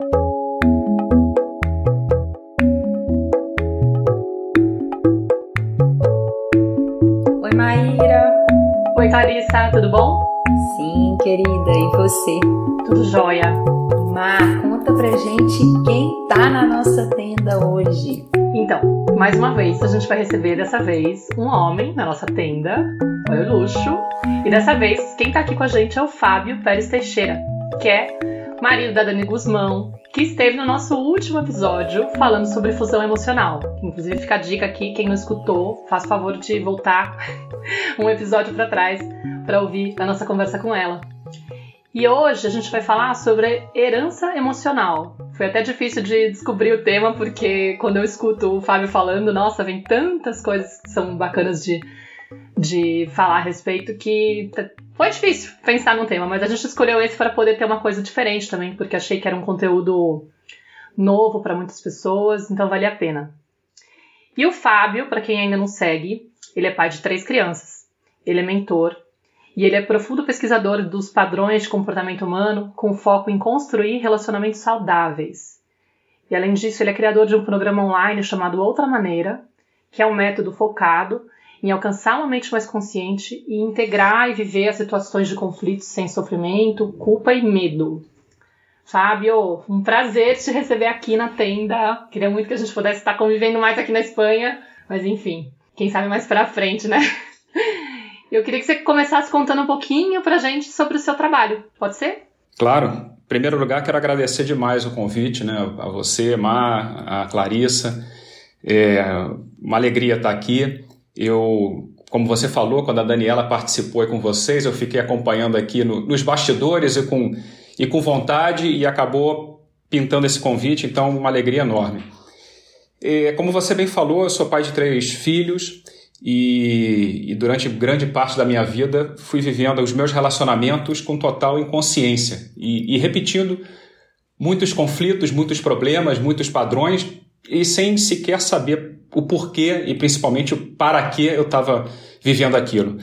Oi, Maíra. Oi, Clarissa, tudo bom? Sim, querida, e você? Tudo jóia. Mar, conta pra gente quem tá na nossa tenda hoje. Então, mais uma vez, a gente vai receber dessa vez um homem na nossa tenda. Olha o luxo. E dessa vez, quem tá aqui com a gente é o Fábio Pérez Teixeira, que é marido da Dani Guzmão, que esteve no nosso último episódio falando sobre fusão emocional. Inclusive, fica a dica aqui, quem não escutou, faz favor de voltar um episódio para trás para ouvir a nossa conversa com ela. E hoje a gente vai falar sobre herança emocional. Foi até difícil de descobrir o tema, porque quando eu escuto o Fábio falando, nossa, vem tantas coisas que são bacanas de, de falar a respeito que foi difícil pensar num tema, mas a gente escolheu esse para poder ter uma coisa diferente também, porque achei que era um conteúdo novo para muitas pessoas, então valia a pena. E o Fábio, para quem ainda não segue, ele é pai de três crianças. Ele é mentor e ele é profundo pesquisador dos padrões de comportamento humano com foco em construir relacionamentos saudáveis. E além disso, ele é criador de um programa online chamado Outra Maneira, que é um método focado em alcançar uma mente mais consciente e integrar e viver as situações de conflitos sem sofrimento, culpa e medo. Fábio, um prazer te receber aqui na tenda. Queria muito que a gente pudesse estar convivendo mais aqui na Espanha, mas enfim, quem sabe mais pra frente, né? Eu queria que você começasse contando um pouquinho pra gente sobre o seu trabalho. Pode ser? Claro. Em primeiro lugar, quero agradecer demais o convite, né? A você, Mar, a Clarissa. É uma alegria estar aqui. Eu, como você falou, quando a Daniela participou com vocês, eu fiquei acompanhando aqui no, nos bastidores e com, e com vontade e acabou pintando esse convite, então uma alegria enorme. É, como você bem falou, eu sou pai de três filhos e, e, durante grande parte da minha vida fui vivendo os meus relacionamentos com total inconsciência e, e repetindo muitos conflitos, muitos problemas, muitos padrões e sem sequer saber o porquê e principalmente o para que eu estava vivendo aquilo.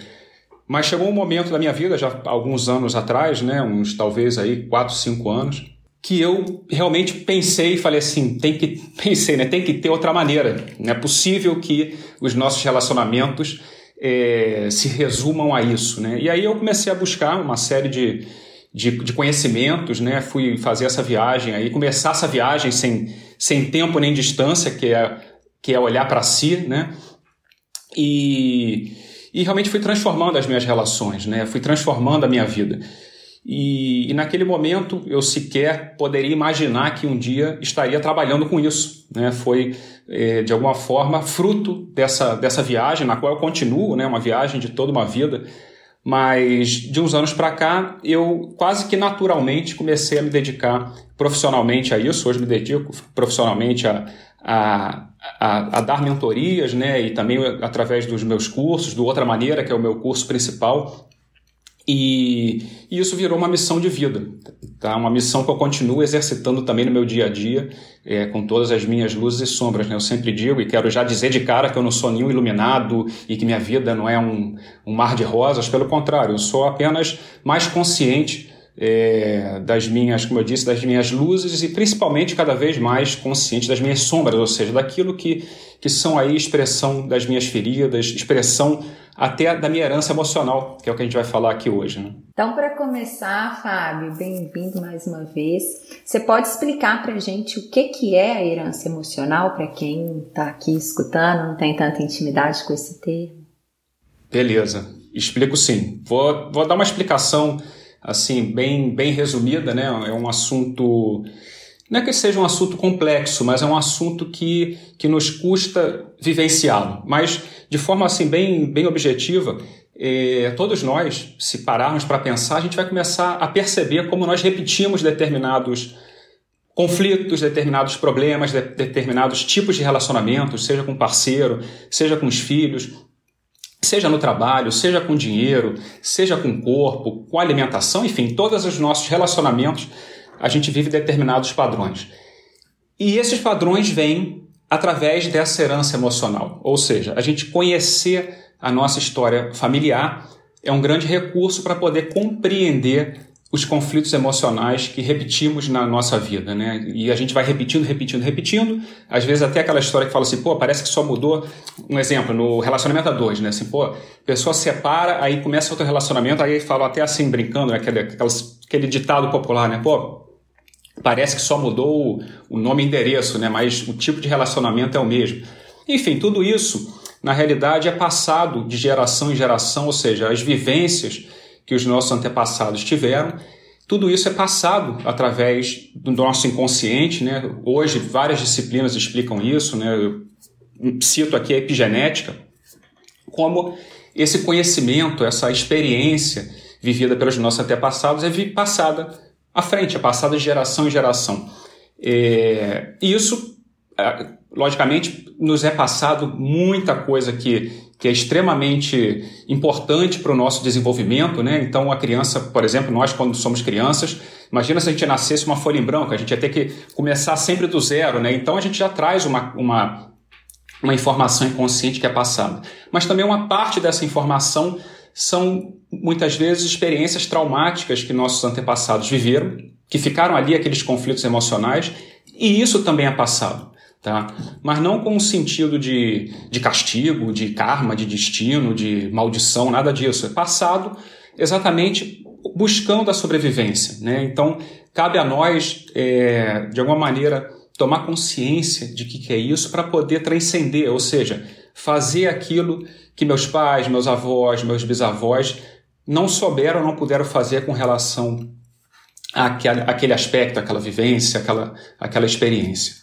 Mas chegou um momento da minha vida, já alguns anos atrás, né, uns talvez aí 4, 5 anos, que eu realmente pensei e falei assim, tem que pensei, né, tem que ter outra maneira. Não é possível que os nossos relacionamentos é, se resumam a isso, né? E aí eu comecei a buscar uma série de, de, de, conhecimentos, né? Fui fazer essa viagem aí, começar essa viagem sem, sem tempo nem distância, que é, que é olhar para si, né? E, e realmente fui transformando as minhas relações, né? Fui transformando a minha vida. E, e, naquele momento eu sequer poderia imaginar que um dia estaria trabalhando com isso. Né? Foi, é, de alguma forma, fruto dessa, dessa viagem, na qual eu continuo, né? uma viagem de toda uma vida. Mas de uns anos para cá, eu quase que naturalmente comecei a me dedicar profissionalmente a isso. Hoje me dedico profissionalmente a, a, a, a dar mentorias, né? e também através dos meus cursos, do Outra Maneira, que é o meu curso principal, e, e, isso virou uma missão de vida, tá? uma missão que eu continuo exercitando também no meu dia a dia, é, com todas as minhas luzes e sombras. Né? Eu sempre digo e quero já dizer de cara que eu não sou nenhum iluminado e que minha vida não é um, um mar de rosas, pelo contrário, eu sou apenas mais consciente é, das minhas, como eu disse, das minhas luzes e principalmente cada vez mais consciente das minhas sombras, ou seja, daquilo que, que são aí expressão das minhas feridas, expressão até da minha herança emocional, que é o que a gente vai falar aqui hoje. Né? Então, para começar, Fábio, bem-vindo mais uma vez. Você pode explicar para a gente o que, que é a herança emocional, para quem está aqui escutando, não tem tanta intimidade com esse termo? Beleza, explico sim. Vou, vou dar uma explicação assim bem, bem resumida, né? É um assunto não é que seja um assunto complexo, mas é um assunto que, que nos custa vivenciá-lo. Mas, de forma assim bem, bem objetiva, eh, todos nós, se pararmos para pensar, a gente vai começar a perceber como nós repetimos determinados conflitos, determinados problemas, de, determinados tipos de relacionamentos, seja com parceiro, seja com os filhos, seja no trabalho, seja com dinheiro, seja com corpo, com alimentação, enfim, todos os nossos relacionamentos a gente vive determinados padrões. E esses padrões vêm através dessa herança emocional. Ou seja, a gente conhecer a nossa história familiar é um grande recurso para poder compreender os conflitos emocionais que repetimos na nossa vida, né? E a gente vai repetindo, repetindo, repetindo. Às vezes até aquela história que fala assim, pô, parece que só mudou. Um exemplo, no relacionamento a dois, né? Assim, pô, pessoa separa, aí começa outro relacionamento, aí fala até assim, brincando, né? aquele, aquele ditado popular, né? Pô, parece que só mudou o nome e endereço, né? Mas o tipo de relacionamento é o mesmo. Enfim, tudo isso, na realidade, é passado de geração em geração, ou seja, as vivências que os nossos antepassados tiveram. Tudo isso é passado através do nosso inconsciente. Né? Hoje, várias disciplinas explicam isso. Né? Eu cito aqui a epigenética, como esse conhecimento, essa experiência vivida pelos nossos antepassados é passada à frente, é passada de geração em geração. É, isso, é, logicamente, nos é passado muita coisa que que é extremamente importante para o nosso desenvolvimento, né? Então a criança, por exemplo, nós quando somos crianças, imagina se a gente nascesse uma folha em branco, a gente ia ter que começar sempre do zero, né? Então a gente já traz uma, uma, uma informação inconsciente que é passada. Mas também uma parte dessa informação são muitas vezes experiências traumáticas que nossos antepassados viveram, que ficaram ali aqueles conflitos emocionais, e isso também é passado tá? Mas não com um sentido de, de castigo, de karma, de destino, de maldição, nada disso. É passado exatamente buscando a sobrevivência, né? Então, cabe a nós, é, de alguma maneira, tomar consciência de que, que é isso para poder transcender, ou seja, fazer aquilo que meus pais, meus avós, meus bisavós não souberam, não puderam fazer com relação àquele, aspecto, àquela vivência, àquela, àquela experiência.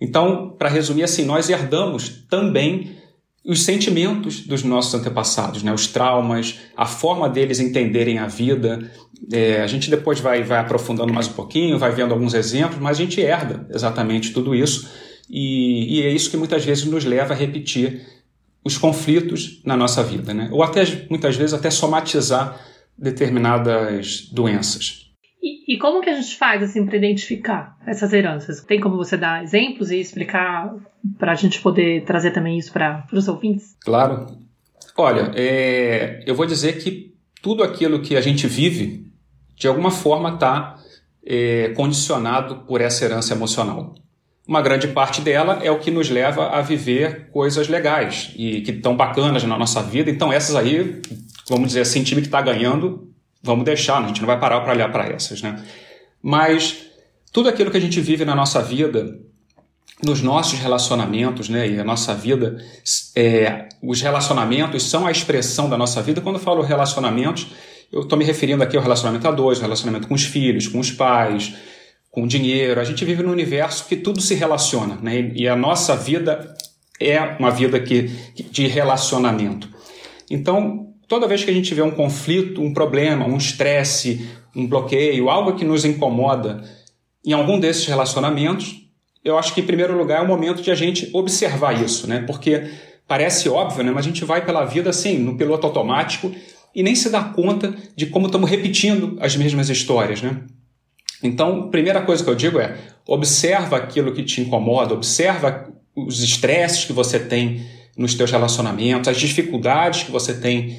Então, para resumir assim, nós herdamos também os sentimentos dos nossos antepassados, né? os traumas, a forma deles entenderem a vida. É, a gente depois vai, vai aprofundando mais um pouquinho, vai vendo alguns exemplos, mas a gente herda exatamente tudo isso. E, e é isso que muitas vezes nos leva a repetir os conflitos na nossa vida, né? ou até muitas vezes até somatizar determinadas doenças. E, como que a gente faz assim para identificar essas heranças? Tem como você dar exemplos e explicar para a gente poder trazer também isso para os ouvintes? Claro. Olha, é, eu vou dizer que tudo aquilo que a gente vive, de alguma forma, está é, condicionado por essa herança emocional. Uma grande parte dela é o que nos leva a viver coisas legais e que estão bacanas na nossa vida. Então, essas aí, vamos dizer assim, time que está ganhando vamos deixar, né? a gente não vai parar para olhar para essas, né? Mas tudo aquilo que a gente vive na nossa vida, nos nossos relacionamentos, né? E a nossa vida, é, os relacionamentos são a expressão da nossa vida. Quando eu falo relacionamentos, eu estou me referindo aqui ao relacionamento a dois, relacionamento com os filhos, com os pais, com o dinheiro. A gente vive num universo que tudo se relaciona, né? E a nossa vida é uma vida que, de relacionamento. Então, toda vez que a gente vê um conflito, um problema, um estresse, um bloqueio, algo que nos incomoda em algum desses relacionamentos, eu acho que em primeiro lugar é o momento de a gente observar isso, né? Porque parece óbvio, né? Mas a gente vai pela vida assim, no piloto automático e nem se dá conta de como estamos repetindo as mesmas histórias, né? Então, primeira coisa que eu digo é: observa aquilo que te incomoda, observa os estresses que você tem nos teus relacionamentos, as dificuldades que você tem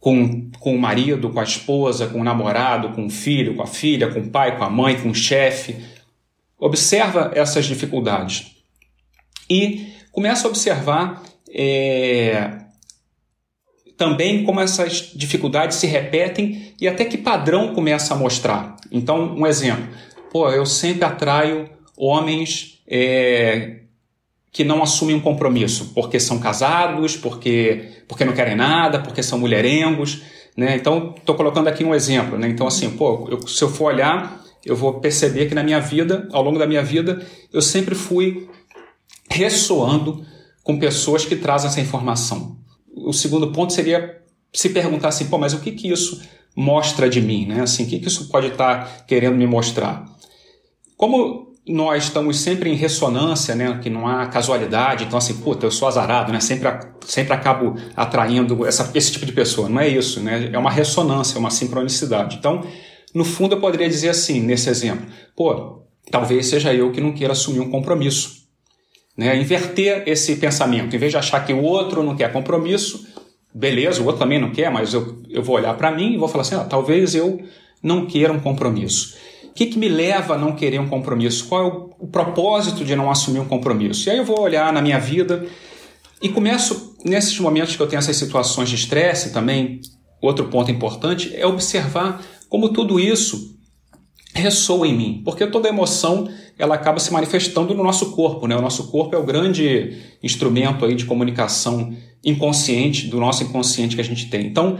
com, com o marido, com a esposa, com o namorado, com o filho, com a filha, com o pai, com a mãe, com o chefe. Observa essas dificuldades e começa a observar é, também como essas dificuldades se repetem e até que padrão começa a mostrar. Então, um exemplo. Pô, eu sempre atraio homens é, que não assumem um compromisso, porque são casados, porque, porque não querem nada, porque são mulherengos. Né? Então, estou colocando aqui um exemplo. Né? Então, assim, pô, eu, se eu for olhar, eu vou perceber que na minha vida, ao longo da minha vida, eu sempre fui ressoando com pessoas que trazem essa informação. O segundo ponto seria se perguntar assim, pô, mas o que, que isso mostra de mim? Né? Assim, o que, que isso pode estar tá querendo me mostrar? Como nós estamos sempre em ressonância, né? Que não há casualidade. Então, assim, puta, eu sou azarado, né? Sempre, sempre acabo atraindo essa, esse tipo de pessoa. Não é isso, né? É uma ressonância, é uma sincronicidade. Então, no fundo, eu poderia dizer assim, nesse exemplo, pô, talvez seja eu que não queira assumir um compromisso. Né? Inverter esse pensamento. Em vez de achar que o outro não quer compromisso, beleza, o outro também não quer, mas eu, eu vou olhar para mim e vou falar assim, ah, talvez eu não queira um compromisso? Que, que me leva a não querer um compromisso? Qual é o, o propósito de não assumir um compromisso? E aí eu vou olhar na minha vida e começo, nesses momentos que eu tenho essas situações de estresse também, outro ponto importante é observar como tudo isso ressoa em mim, porque toda emoção ela acaba se manifestando no nosso corpo, né? O nosso corpo é o grande instrumento aí de comunicação inconsciente do nosso inconsciente que a gente tem. Então,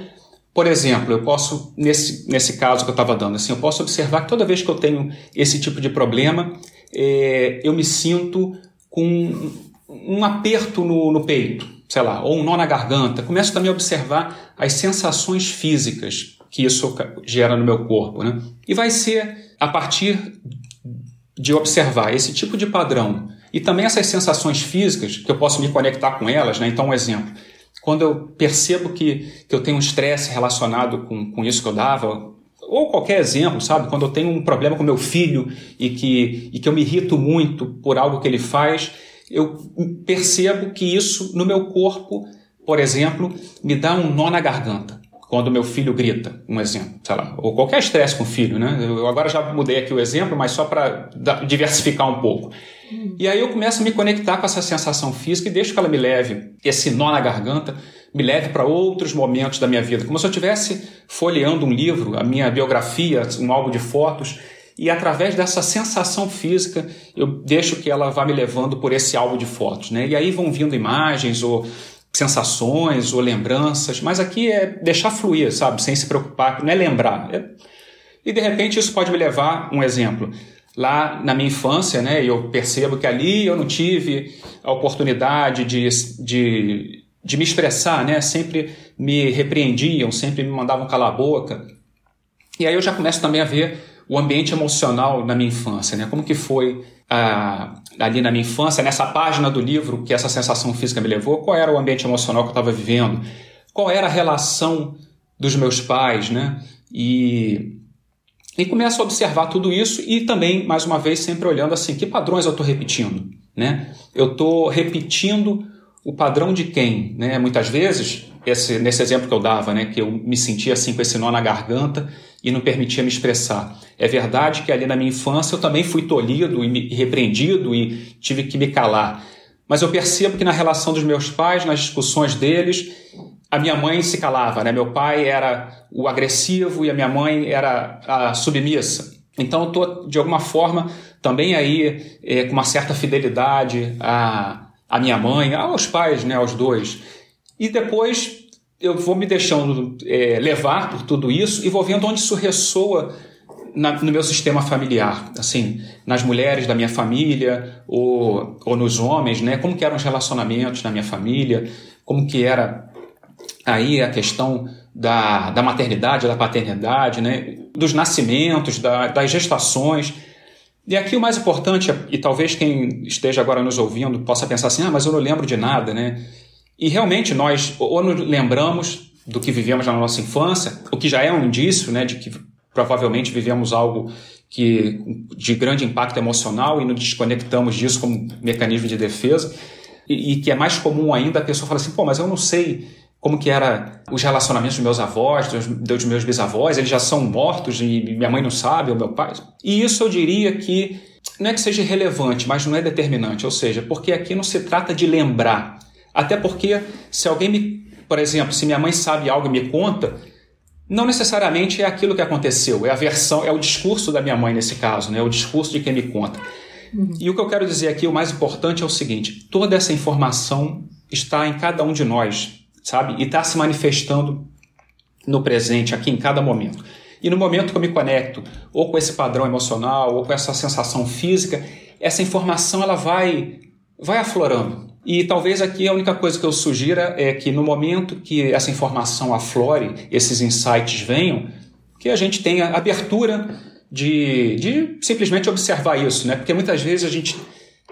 por exemplo, eu posso nesse nesse caso que eu estava dando, assim, eu posso observar que toda vez que eu tenho esse tipo de problema, é, eu me sinto com um aperto no, no peito, sei lá, ou um nó na garganta. Começo também a observar as sensações físicas que isso gera no meu corpo, né? E vai ser a partir de observar esse tipo de padrão e também essas sensações físicas que eu posso me conectar com elas, né? Então, um exemplo. Quando eu percebo que, que eu tenho um estresse relacionado com, com isso que eu dava, ou qualquer exemplo, sabe? Quando eu tenho um problema com meu filho e que, e que eu me irrito muito por algo que ele faz, eu percebo que isso no meu corpo, por exemplo, me dá um nó na garganta. Quando meu filho grita, um exemplo, sei lá, ou qualquer estresse com o filho, né? Eu agora já mudei aqui o exemplo, mas só para diversificar um pouco. E aí eu começo a me conectar com essa sensação física e deixo que ela me leve, esse nó na garganta, me leve para outros momentos da minha vida, como se eu estivesse folheando um livro, a minha biografia, um álbum de fotos, e através dessa sensação física eu deixo que ela vá me levando por esse álbum de fotos, né? E aí vão vindo imagens ou sensações ou lembranças, mas aqui é deixar fluir, sabe? Sem se preocupar, não é lembrar. É... E de repente isso pode me levar, um exemplo, lá na minha infância, né? Eu percebo que ali eu não tive a oportunidade de, de, de me expressar, né? Sempre me repreendiam, sempre me mandavam calar a boca. E aí eu já começo também a ver o ambiente emocional na minha infância, né? Como que foi ah, ali na minha infância, nessa página do livro que essa sensação física me levou, qual era o ambiente emocional que eu estava vivendo, qual era a relação dos meus pais, né? E, e começo a observar tudo isso e também, mais uma vez, sempre olhando assim, que padrões eu estou repetindo, né? Eu estou repetindo o padrão de quem, né? Muitas vezes, esse, nesse exemplo que eu dava, né? Que eu me sentia assim com esse nó na garganta e não permitia me expressar. É verdade que ali na minha infância eu também fui tolhido e, repreendido e tive que me calar. Mas eu percebo que na relação dos meus pais, nas discussões deles, a minha mãe se calava, né? Meu pai era o agressivo e a minha mãe era a submissa. Então eu estou, de alguma forma, também aí é, com uma certa fidelidade à, à minha mãe, aos pais, né? Aos dois. E depois eu vou me deixando é, levar por tudo isso e vou vendo onde isso ressoa na, no meu sistema familiar, assim, nas mulheres da minha família ou, ou nos homens, né? Como que eram os relacionamentos na minha família, como que era aí a questão da, da maternidade, da paternidade, né? Dos nascimentos, da, das gestações. E aqui o mais importante, e talvez quem esteja agora nos ouvindo possa pensar assim, ah, mas eu não lembro de nada, né? E realmente nós ou nos lembramos do que vivemos na nossa infância, o que já é um indício né, de que provavelmente vivemos algo que, de grande impacto emocional e nos desconectamos disso como mecanismo de defesa. E, e que é mais comum ainda a pessoa falar assim, pô, mas eu não sei como que era os relacionamentos dos meus avós, dos, dos, meus bisavós, eles já são mortos e minha mãe não sabe, ou meu pai. E isso eu diria que não é que seja relevante, mas não é determinante, ou seja, porque aqui não se trata de lembrar, até porque se alguém me, por exemplo, se minha mãe sabe algo e me conta, não necessariamente é aquilo que aconteceu, é a versão, é o discurso da minha mãe nesse caso, né? É o discurso de quem me conta. Uhum. E o que eu quero dizer aqui, o mais importante é o seguinte: toda essa informação está em cada um de nós, sabe? E está se manifestando no presente, aqui em cada momento. E no momento que eu me conecto, ou com esse padrão emocional, ou com essa sensação física, essa informação ela vai, vai aflorando. E talvez aqui a única coisa que eu sugira é que no momento que essa informação aflore, esses insights venham, que a gente tenha abertura de, de simplesmente observar isso, né? Porque muitas vezes a gente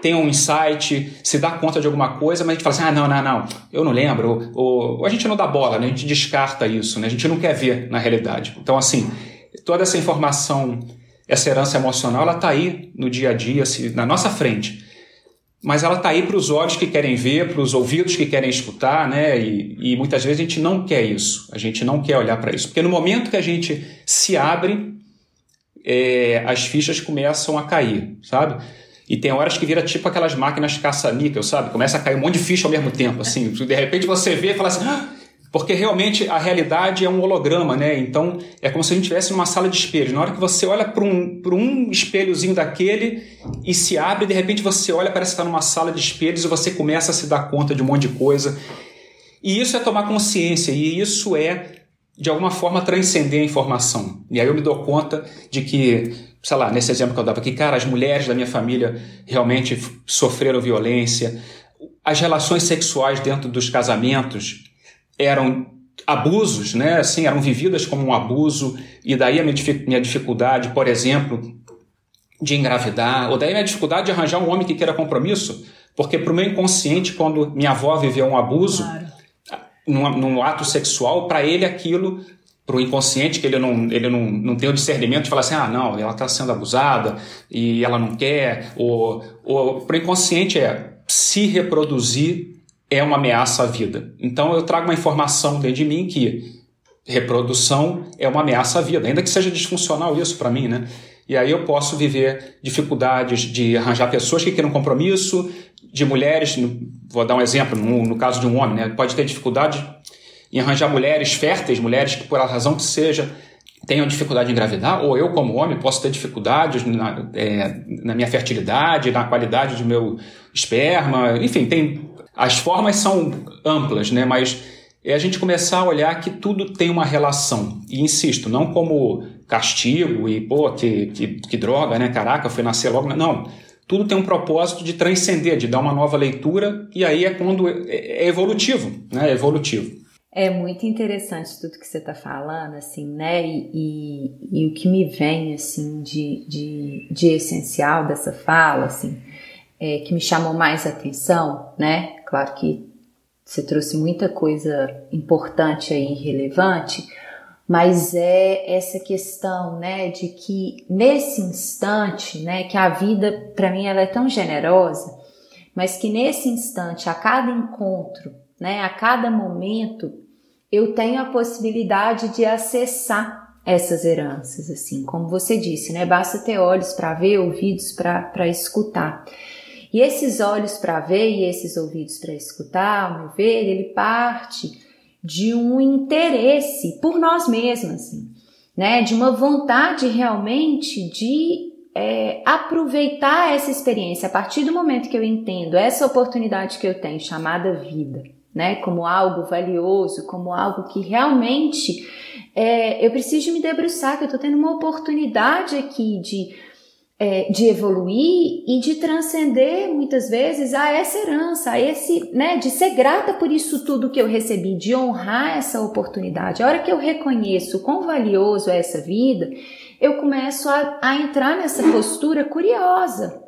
tem um insight, se dá conta de alguma coisa, mas a gente fala assim, ah, não, não, não, eu não lembro, ou, ou a gente não dá bola, né? A gente descarta isso, né? A gente não quer ver na realidade. Então, assim, toda essa informação, essa herança emocional, ela está aí no dia a dia, assim, na nossa frente mas ela está aí para os olhos que querem ver, para os ouvidos que querem escutar, né? E, e, muitas vezes a gente não quer isso, a gente não quer olhar para isso, porque no momento que a gente se abre, é, as fichas começam a cair, sabe? E tem horas que vira tipo aquelas máquinas caça-níquel, sabe? Começa a cair um monte de ficha ao mesmo tempo, assim. De repente você vê e fala assim... Ah! Porque realmente a realidade é um holograma, né? Então é como se a gente estivesse numa sala de espelhos. Na hora que você olha para um, um espelhozinho daquele e se abre, de repente você olha, parece estar numa sala de espelhos e você começa a se dar conta de um monte de coisa. E isso é tomar consciência, e isso é, de alguma forma, transcender a informação. E aí eu me dou conta de que sei lá, nesse exemplo que eu dava aqui, cara, as mulheres da minha família realmente sofreram violência, as relações sexuais dentro dos casamentos eram abusos, né? Assim, eram vividas como um abuso, e daí a minha dificuldade, por exemplo, de engravidar, ou daí a minha dificuldade de arranjar um homem que queira compromisso, porque para o meu inconsciente, quando minha avó viveu um abuso, claro. num, num ato sexual, para ele aquilo para o inconsciente que ele não, ele não, não tem o discernimento de falar assim, ah, não, ela está sendo abusada e ela não quer, ou, ou para o inconsciente é se reproduzir é uma ameaça à vida. Então eu trago uma informação dentro de mim que reprodução é uma ameaça à vida, ainda que seja disfuncional isso para mim, né? E aí eu posso viver dificuldades de arranjar pessoas que queiram compromisso, de mulheres, vou dar um exemplo, no, no caso de um homem, né? Pode ter dificuldade em arranjar mulheres férteis, mulheres que, por a razão que seja, tenham dificuldade em engravidar, ou eu, como homem, posso ter dificuldades na, é, na minha fertilidade, na qualidade do meu esperma, enfim, tem as formas são amplas, né? Mas é a gente começar a olhar que tudo tem uma relação. E insisto, não como castigo e, pô, que, que, que droga, né? Caraca, foi nascer logo. Não. Tudo tem um propósito de transcender, de dar uma nova leitura, e aí é quando é, é evolutivo, né? É evolutivo. É muito interessante tudo que você está falando, assim, né? E, e, e, o que me vem, assim, de, de, de essencial dessa fala, assim, é, que me chamou mais atenção, né? Claro que você trouxe muita coisa importante aí, relevante, mas é essa questão, né, de que nesse instante, né, que a vida, para mim, ela é tão generosa, mas que nesse instante, a cada encontro, né, a cada momento, eu tenho a possibilidade de acessar essas heranças, assim, como você disse, né? Basta ter olhos para ver, ouvidos para escutar. E esses olhos para ver e esses ouvidos para escutar, ao meu ver, ele parte de um interesse por nós mesmos, assim, né? De uma vontade realmente de é, aproveitar essa experiência a partir do momento que eu entendo essa oportunidade que eu tenho chamada vida né? Como algo valioso, como algo que realmente é, eu preciso me debruçar, que eu estou tendo uma oportunidade aqui de, é, de evoluir e de transcender muitas vezes a essa herança, a esse, né? De ser grata por isso tudo que eu recebi, de honrar essa oportunidade. A hora que eu reconheço quão valioso é essa vida, eu começo a, a entrar nessa postura curiosa,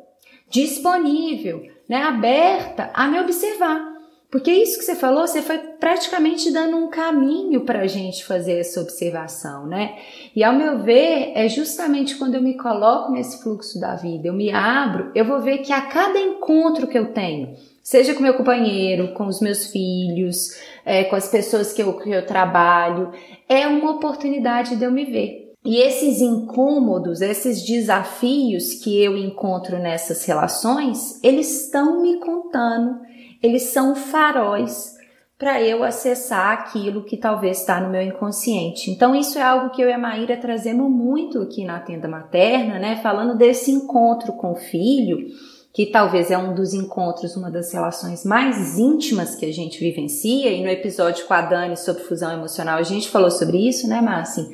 disponível, né? Aberta a me observar. Porque isso que você falou, você foi praticamente dando um caminho para a gente fazer essa observação, né? E ao meu ver, é justamente quando eu me coloco nesse fluxo da vida, eu me abro, eu vou ver que a cada encontro que eu tenho, seja com meu companheiro, com os meus filhos, é, com as pessoas que eu, que eu trabalho, é uma oportunidade de eu me ver. E esses incômodos, esses desafios que eu encontro nessas relações, eles estão me contando eles são faróis para eu acessar aquilo que talvez está no meu inconsciente. Então, isso é algo que eu e a Maíra trazemos muito aqui na tenda materna, né? Falando desse encontro com o filho, que talvez é um dos encontros, uma das relações mais íntimas que a gente vivencia. E no episódio com a Dani sobre fusão emocional, a gente falou sobre isso, né, Márcia?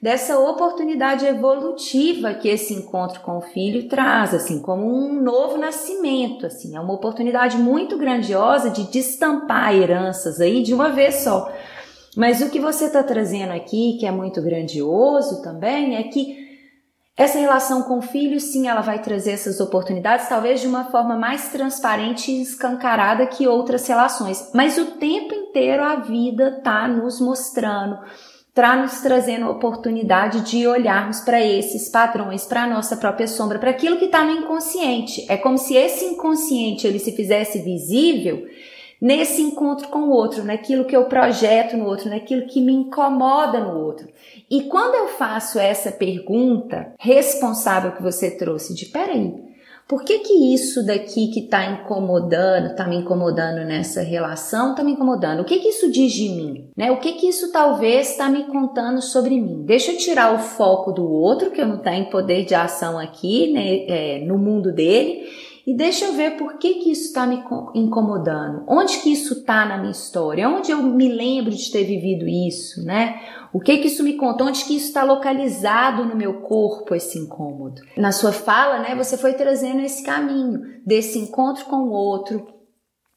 Dessa oportunidade evolutiva que esse encontro com o filho traz, assim, como um novo nascimento, assim, é uma oportunidade muito grandiosa de destampar heranças aí de uma vez só. Mas o que você está trazendo aqui, que é muito grandioso também, é que essa relação com o filho, sim, ela vai trazer essas oportunidades, talvez de uma forma mais transparente e escancarada que outras relações. Mas o tempo inteiro a vida está nos mostrando está nos trazendo a oportunidade de olharmos para esses padrões, para a nossa própria sombra, para aquilo que está no inconsciente. É como se esse inconsciente ele se fizesse visível nesse encontro com o outro, naquilo que eu projeto no outro, naquilo que me incomoda no outro. E quando eu faço essa pergunta responsável que você trouxe de peraí, por que que isso daqui que está incomodando, está me incomodando nessa relação, está me incomodando? O que que isso diz de mim? Né? O que que isso talvez está me contando sobre mim? Deixa eu tirar o foco do outro, que eu não tenho poder de ação aqui, né, é, no mundo dele, e deixa eu ver por que, que isso está me incomodando. Onde que isso está na minha história? Onde eu me lembro de ter vivido isso, né? O que que isso me conta? Onde que isso está localizado no meu corpo, esse incômodo? Na sua fala, né, você foi trazendo esse caminho desse encontro com o outro,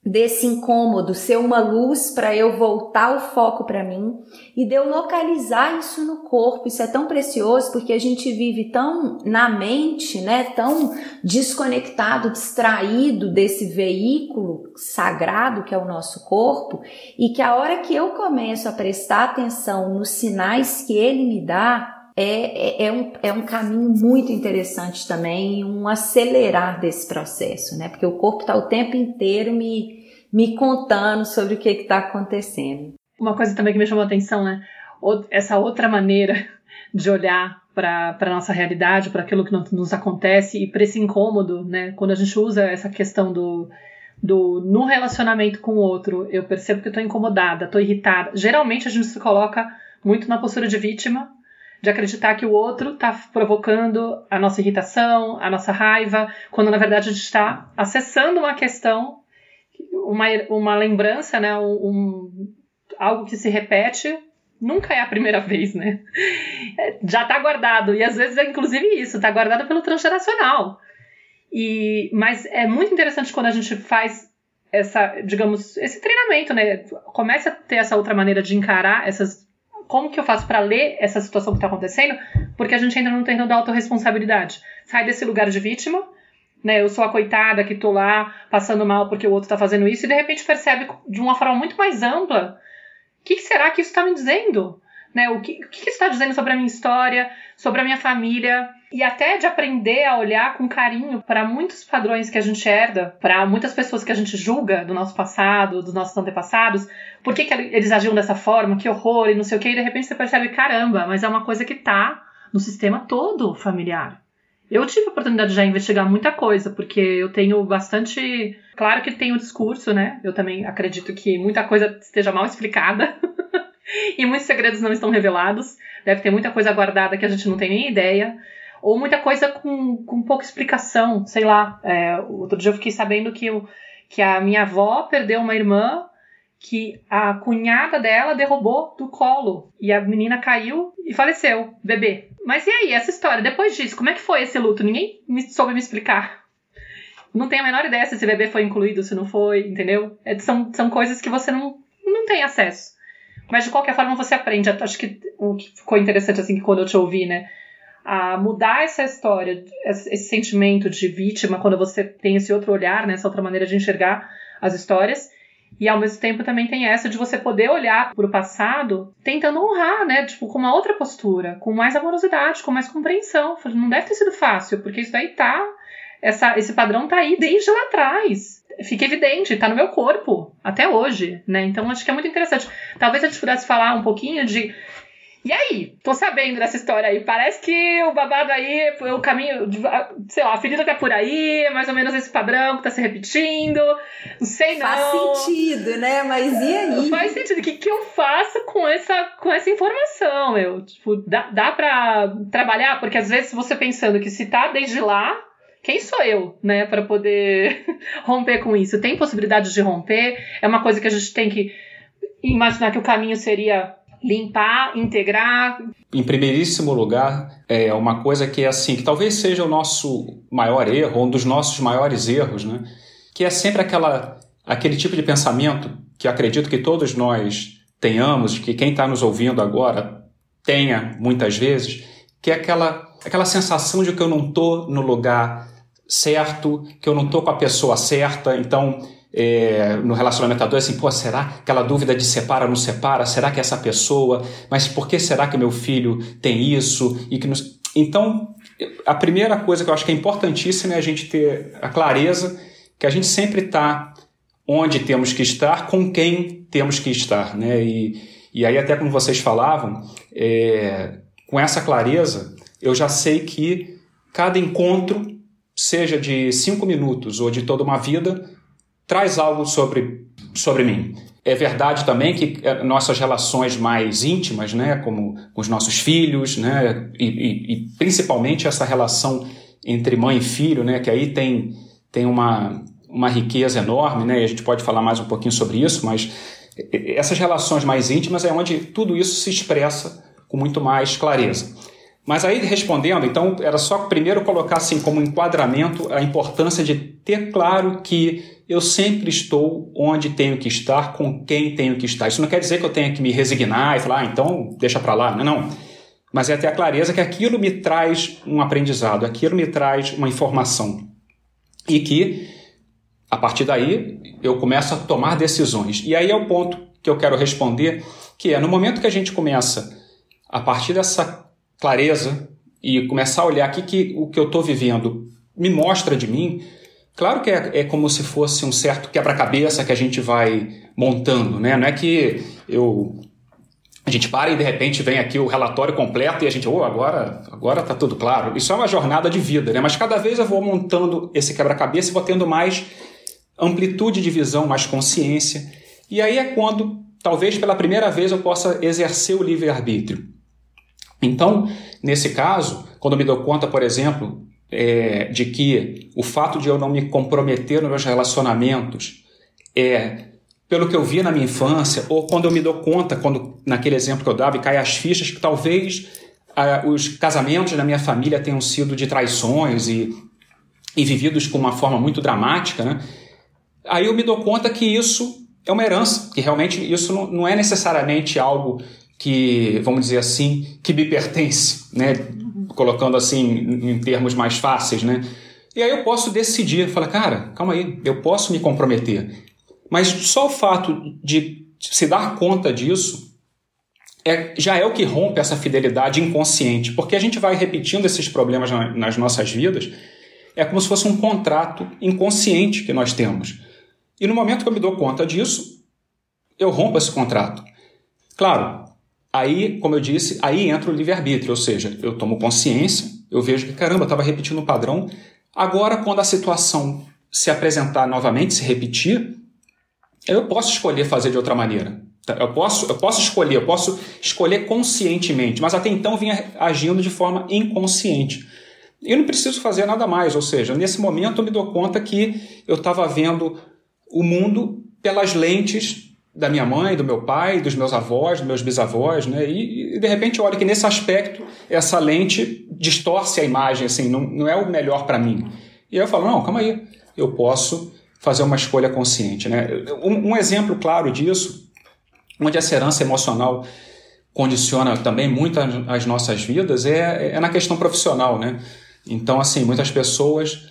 desse incômodo ser uma luz para eu voltar o foco para mim e de eu localizar isso no corpo. Isso é tão precioso porque a gente vive tão na mente, né, tão desconectado, distraído desse veículo sagrado que é o nosso corpo e que a hora que eu começo a prestar atenção nos sinais que ele me dá, é, é, é, um, é um caminho muito interessante também, um acelerar desse processo, né? Porque o corpo está o tempo inteiro me, me contando sobre o que está acontecendo. Uma coisa também que me chamou a atenção, né? Essa outra maneira de olhar para a nossa realidade, para aquilo que nos acontece e para esse incômodo, né? Quando a gente usa essa questão do, do no relacionamento com o outro, eu percebo que eu estou incomodada, estou irritada. Geralmente a gente se coloca muito na postura de vítima de acreditar que o outro está provocando a nossa irritação, a nossa raiva, quando na verdade a gente está acessando uma questão, uma, uma lembrança, né, um, algo que se repete. Nunca é a primeira vez, né? Já está guardado. E às vezes é inclusive isso, está guardado pelo transgeracional. E, mas é muito interessante quando a gente faz essa, digamos, esse treinamento, né? Começa a ter essa outra maneira de encarar essas como que eu faço para ler essa situação que está acontecendo? Porque a gente ainda não tem da autorresponsabilidade. Sai desse lugar de vítima, né? Eu sou a coitada que tô lá passando mal porque o outro está fazendo isso, e de repente percebe de uma forma muito mais ampla o que, que será que isso está me dizendo? Né? O que, o que, está dizendo sobre a minha história, sobre a minha família, e até de aprender a olhar com carinho para muitos padrões que a gente herda, para muitas pessoas que a gente julga do nosso passado, dos nossos antepassados, por que, que eles agiam dessa forma, que horror e não sei o que, e de repente você percebe, caramba, mas é uma coisa que tá no sistema todo familiar. Eu tive a oportunidade de já investigar muita coisa, porque eu tenho bastante. Claro que tem o discurso, né? Eu também acredito que muita coisa esteja mal explicada e muitos segredos não estão revelados. Deve ter muita coisa guardada que a gente não tem nem ideia. Ou muita coisa com, com pouca explicação, sei lá. É, outro dia eu fiquei sabendo que, eu, que a minha avó perdeu uma irmã que a cunhada dela derrubou do colo e a menina caiu e faleceu, bebê. Mas e aí, essa história? Depois disso, como é que foi esse luto? Ninguém me, soube me explicar. Não tenho a menor ideia se esse bebê foi incluído, se não foi, entendeu? É, são, são coisas que você não, não tem acesso. Mas de qualquer forma você aprende. Acho que o que ficou interessante assim que quando eu te ouvi, né? A mudar essa história, esse, sentimento de vítima, quando você tem esse outro olhar, né, essa outra maneira de enxergar as histórias. E ao mesmo tempo também tem essa de você poder olhar para o passado tentando honrar, né? Tipo, com uma outra postura, com mais amorosidade, com mais compreensão. Não deve ter sido fácil, porque isso daí tá. Essa, esse padrão tá aí desde lá atrás fica evidente, tá no meu corpo até hoje, né? Então acho que é muito interessante. Talvez a gente pudesse falar um pouquinho de e aí, tô sabendo dessa história aí. Parece que o babado aí, o caminho, sei lá, a ferida tá por aí, mais ou menos esse padrão que tá se repetindo. Não sei não. Faz sentido, né? Mas e aí? Faz sentido. O que, que eu faço com essa, com essa informação, meu? Tipo, dá, dá pra trabalhar? Porque às vezes você pensando que se tá desde lá, quem sou eu, né, para poder romper com isso? Tem possibilidade de romper? É uma coisa que a gente tem que imaginar que o caminho seria limpar, integrar. Em primeiríssimo lugar, é uma coisa que é assim, que talvez seja o nosso maior erro, um dos nossos maiores erros, né? Que é sempre aquela, aquele tipo de pensamento que acredito que todos nós tenhamos, que quem está nos ouvindo agora tenha muitas vezes, que é aquela, aquela sensação de que eu não estou no lugar certo, que eu não tô com a pessoa certa, então é, no relacionamento a dois, assim, pô, será aquela dúvida de separa ou não separa? Será que é essa pessoa? Mas por que será que meu filho tem isso? E que nos... Então, a primeira coisa que eu acho que é importantíssima é a gente ter a clareza que a gente sempre está onde temos que estar, com quem temos que estar, né? E, e aí até como vocês falavam, é, com essa clareza, eu já sei que cada encontro, seja de cinco minutos ou de toda uma vida, traz algo sobre, sobre mim. É verdade também que é, nossas relações mais íntimas, né, como com os nossos filhos, né, e, e, e principalmente essa relação entre mãe e filho, né, que aí tem, tem uma, uma riqueza enorme, né, e a gente pode falar mais um pouquinho sobre isso, mas essas relações mais íntimas é onde tudo isso se expressa com muito mais clareza. Mas aí respondendo, então era só primeiro colocar assim como enquadramento a importância de ter claro que eu sempre estou onde tenho que estar, com quem tenho que estar. Isso não quer dizer que eu tenha que me resignar e falar, ah, então deixa para lá. Não, não. Mas é ter a clareza que aquilo me traz um aprendizado, aquilo me traz uma informação. E que, a partir daí, eu começo a tomar decisões. E aí é o ponto que eu quero responder, que é no momento que a gente começa, a partir dessa clareza, e começar a olhar aqui que o que eu estou vivendo me mostra de mim, Claro que é, é, como se fosse um certo quebra-cabeça que a gente vai montando, né? Não é que eu a gente para e de repente vem aqui o relatório completo e a gente, oh, agora, agora tá tudo claro. Isso é uma jornada de vida, né? Mas cada vez eu vou montando esse quebra-cabeça e vou tendo mais amplitude de visão, mais consciência. E aí é quando, talvez pela primeira vez, eu possa exercer o livre-arbítrio. Então, nesse caso, quando me dou conta, por exemplo, é, de que o fato de eu não me comprometer nos meus relacionamentos é pelo que eu vi na minha infância, ou quando eu me dou conta, quando naquele exemplo que eu dava, e cai as fichas, que talvez os casamentos da minha família tenham sido de traições e, e vividos com uma forma muito dramática, né? aí eu me dou conta que isso é uma herança, que realmente isso não, não é necessariamente algo que, vamos dizer assim, que me pertence, né? colocando assim em termos mais fáceis, né? E aí eu posso decidir, falar, cara, calma aí, eu posso me comprometer. Mas só o fato de se dar conta disso é, já é o que rompe essa fidelidade inconsciente, porque a gente vai repetindo esses problemas na, nas nossas vidas, é como se fosse um contrato inconsciente que nós temos. E no momento que eu me dou conta disso, eu rompo esse contrato. Claro, Aí, como eu disse, aí entra o livre-arbítrio, ou seja, eu tomo consciência, eu vejo que, caramba, estava repetindo um padrão. Agora, quando a situação se apresentar novamente, se repetir, eu posso escolher fazer de outra maneira. Tá? Eu posso, eu posso escolher, eu posso escolher conscientemente, mas até então vinha agindo de forma inconsciente. Eu não preciso fazer nada mais, ou seja, nesse momento eu me dou conta que eu estava vendo o mundo pelas lentes da minha mãe, do meu pai, dos meus avós, dos meus bisavós, né? E, e de repente eu olho que nesse aspecto essa lente distorce a imagem, assim, não, não é o melhor para mim. E eu falo, não, calma aí, eu posso fazer uma escolha consciente, né? Um, um exemplo claro disso, onde essa herança emocional condiciona também muito as nossas vidas, é, é na questão profissional, né? Então, assim, muitas pessoas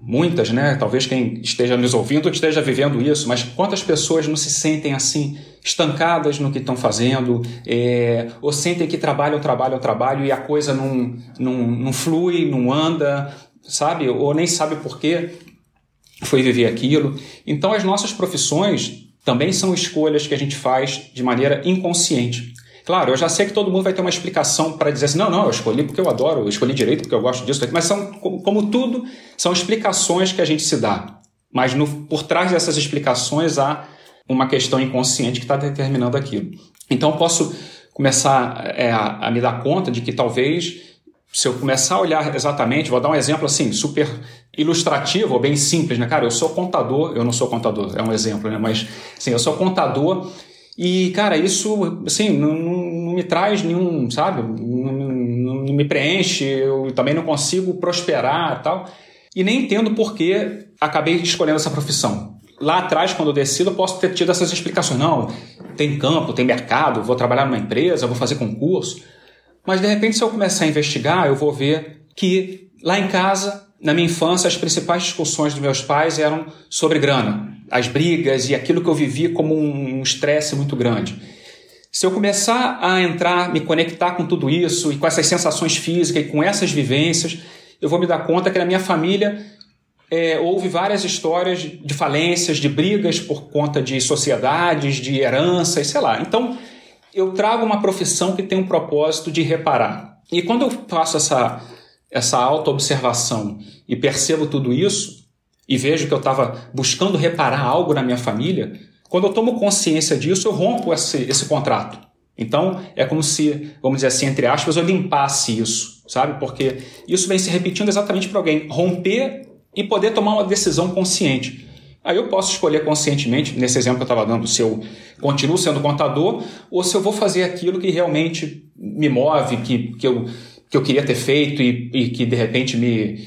muitas, né? Talvez quem esteja nos ouvindo esteja vivendo isso, mas quantas pessoas não se sentem assim estancadas no que estão fazendo, é, ou sentem que trabalham, trabalham, trabalham e a coisa não, não, não flui, não anda, sabe? Ou nem sabe por que foi viver aquilo. Então as nossas profissões também são escolhas que a gente faz de maneira inconsciente. Claro, eu já sei que todo mundo vai ter uma explicação para dizer assim, não, não, eu escolhi porque eu adoro, eu escolhi direito porque eu gosto disso, mas são, como tudo, são explicações que a gente se dá. Mas no, por trás dessas explicações há uma questão inconsciente que está determinando aquilo. Então eu posso começar é, a, a me dar conta de que talvez se eu começar a olhar exatamente, vou dar um exemplo assim, super ilustrativo ou bem simples, né? Cara, eu sou contador, eu não sou contador, é um exemplo, né? Mas, assim, eu sou contador e, cara, isso, assim, não, não me traz nenhum, sabe? Não, não, não, me preenche, eu também não consigo prosperar tal. E nem entendo por que acabei escolhendo essa profissão. Lá atrás, quando eu decido, eu posso ter tido essas explicações. Não, tem campo, tem mercado, vou trabalhar numa empresa, vou fazer concurso. Mas, de repente, se eu começar a investigar, eu vou ver que lá em casa, na minha infância, as principais discussões dos meus pais eram sobre grana as brigas e aquilo que eu vivi como um estresse muito grande. Se eu começar a entrar, me conectar com tudo isso e com essas sensações físicas e com essas vivências, eu vou me dar conta que na minha família é, houve várias histórias de falências, de brigas por conta de sociedades, de heranças, sei lá. Então, eu trago uma profissão que tem um propósito de reparar. E quando eu faço essa, essa auto-observação e percebo tudo isso, e vejo que eu estava buscando reparar algo na minha família, quando eu tomo consciência disso, eu rompo esse, esse contrato. Então, é como se, vamos dizer assim, entre aspas, eu limpasse isso, sabe? Porque isso vem se repetindo exatamente para alguém romper e poder tomar uma decisão consciente. Aí eu posso escolher conscientemente, nesse exemplo que eu estava dando, se eu continuo sendo contador ou se eu vou fazer aquilo que realmente me move, que, que, eu, que eu queria ter feito e, e que de repente me,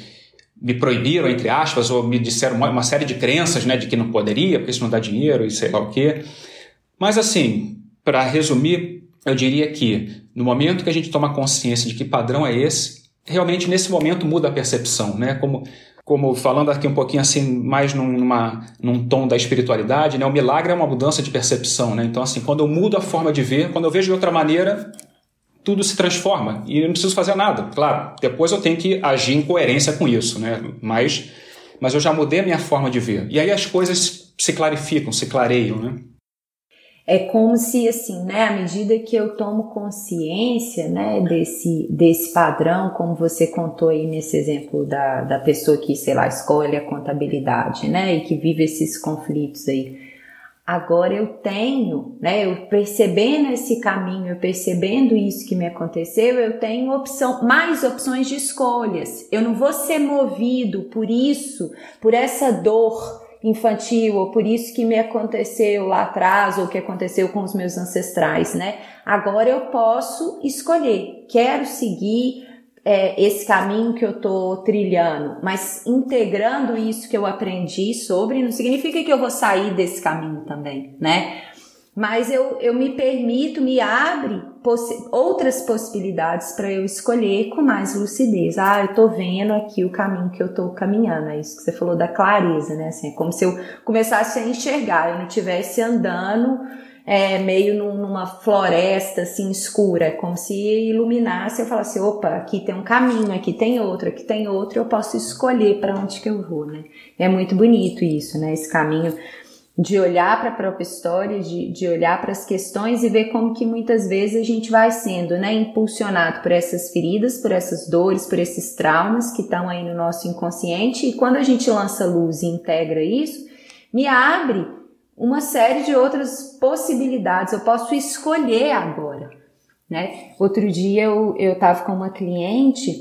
me proibiram, entre aspas, ou me disseram uma, série de crenças né, de que não poderia, porque isso não dá dinheiro e sei lá o quê. Mas assim, para resumir, eu diria que no momento que a gente toma consciência de que padrão é esse, realmente nesse momento muda a percepção, né? Como como falando aqui um pouquinho assim, mais numa, num tom da espiritualidade, né? O milagre é uma mudança de percepção, né? Então, assim, quando eu mudo a forma de ver, quando eu vejo de outra maneira, tudo se transforma e eu não preciso fazer nada. Claro, depois eu tenho que agir em coerência com isso, né? Mas, mas eu já mudei a minha forma de ver. E aí as coisas se clarificam, se clareiam, né? é como se assim, né, à medida que eu tomo consciência, né, desse, desse padrão, como você contou aí nesse exemplo da, da pessoa que, sei lá, escolhe a contabilidade, né, e que vive esses conflitos aí. Agora eu tenho, né, eu percebendo esse caminho, eu percebendo isso que me aconteceu, eu tenho opção, mais opções de escolhas. Eu não vou ser movido por isso, por essa dor, infantil, ou por isso que me aconteceu lá atrás, ou que aconteceu com os meus ancestrais, né? Agora eu posso escolher, quero seguir é, esse caminho que eu tô trilhando, mas integrando isso que eu aprendi sobre, não significa que eu vou sair desse caminho também, né? Mas eu, eu me permito, me abre possi outras possibilidades para eu escolher com mais lucidez. Ah, eu tô vendo aqui o caminho que eu tô caminhando. É isso que você falou da clareza, né? Assim, é como se eu começasse a enxergar, eu não estivesse andando é, meio numa floresta assim escura, como se iluminasse. Eu falasse, opa, aqui tem um caminho, aqui tem outro, aqui tem outro. Eu posso escolher para onde que eu vou, né? É muito bonito isso, né? Esse caminho de olhar para a própria história, de, de olhar para as questões e ver como que muitas vezes a gente vai sendo né, impulsionado por essas feridas, por essas dores, por esses traumas que estão aí no nosso inconsciente e quando a gente lança luz e integra isso, me abre uma série de outras possibilidades. Eu posso escolher agora. Né? Outro dia eu estava com uma cliente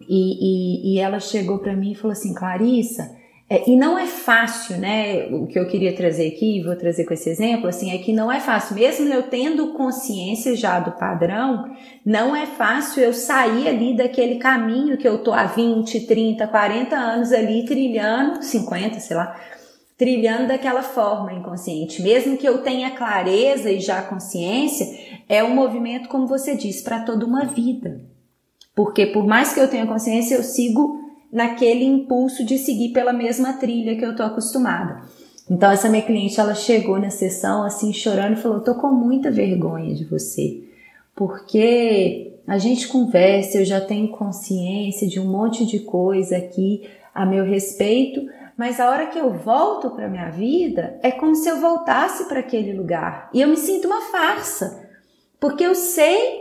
e, e, e ela chegou para mim e falou assim, Clarissa, é, e não é fácil, né? O que eu queria trazer aqui, vou trazer com esse exemplo, assim, é que não é fácil. Mesmo eu tendo consciência já do padrão, não é fácil eu sair ali daquele caminho que eu tô há 20, 30, 40 anos ali trilhando, 50, sei lá, trilhando daquela forma inconsciente. Mesmo que eu tenha clareza e já consciência, é um movimento, como você disse, para toda uma vida. Porque por mais que eu tenha consciência, eu sigo naquele impulso de seguir pela mesma trilha que eu tô acostumada. Então essa minha cliente ela chegou na sessão assim chorando e falou: "Tô com muita vergonha de você, porque a gente conversa, eu já tenho consciência de um monte de coisa aqui a meu respeito, mas a hora que eu volto para minha vida é como se eu voltasse para aquele lugar e eu me sinto uma farsa, porque eu sei,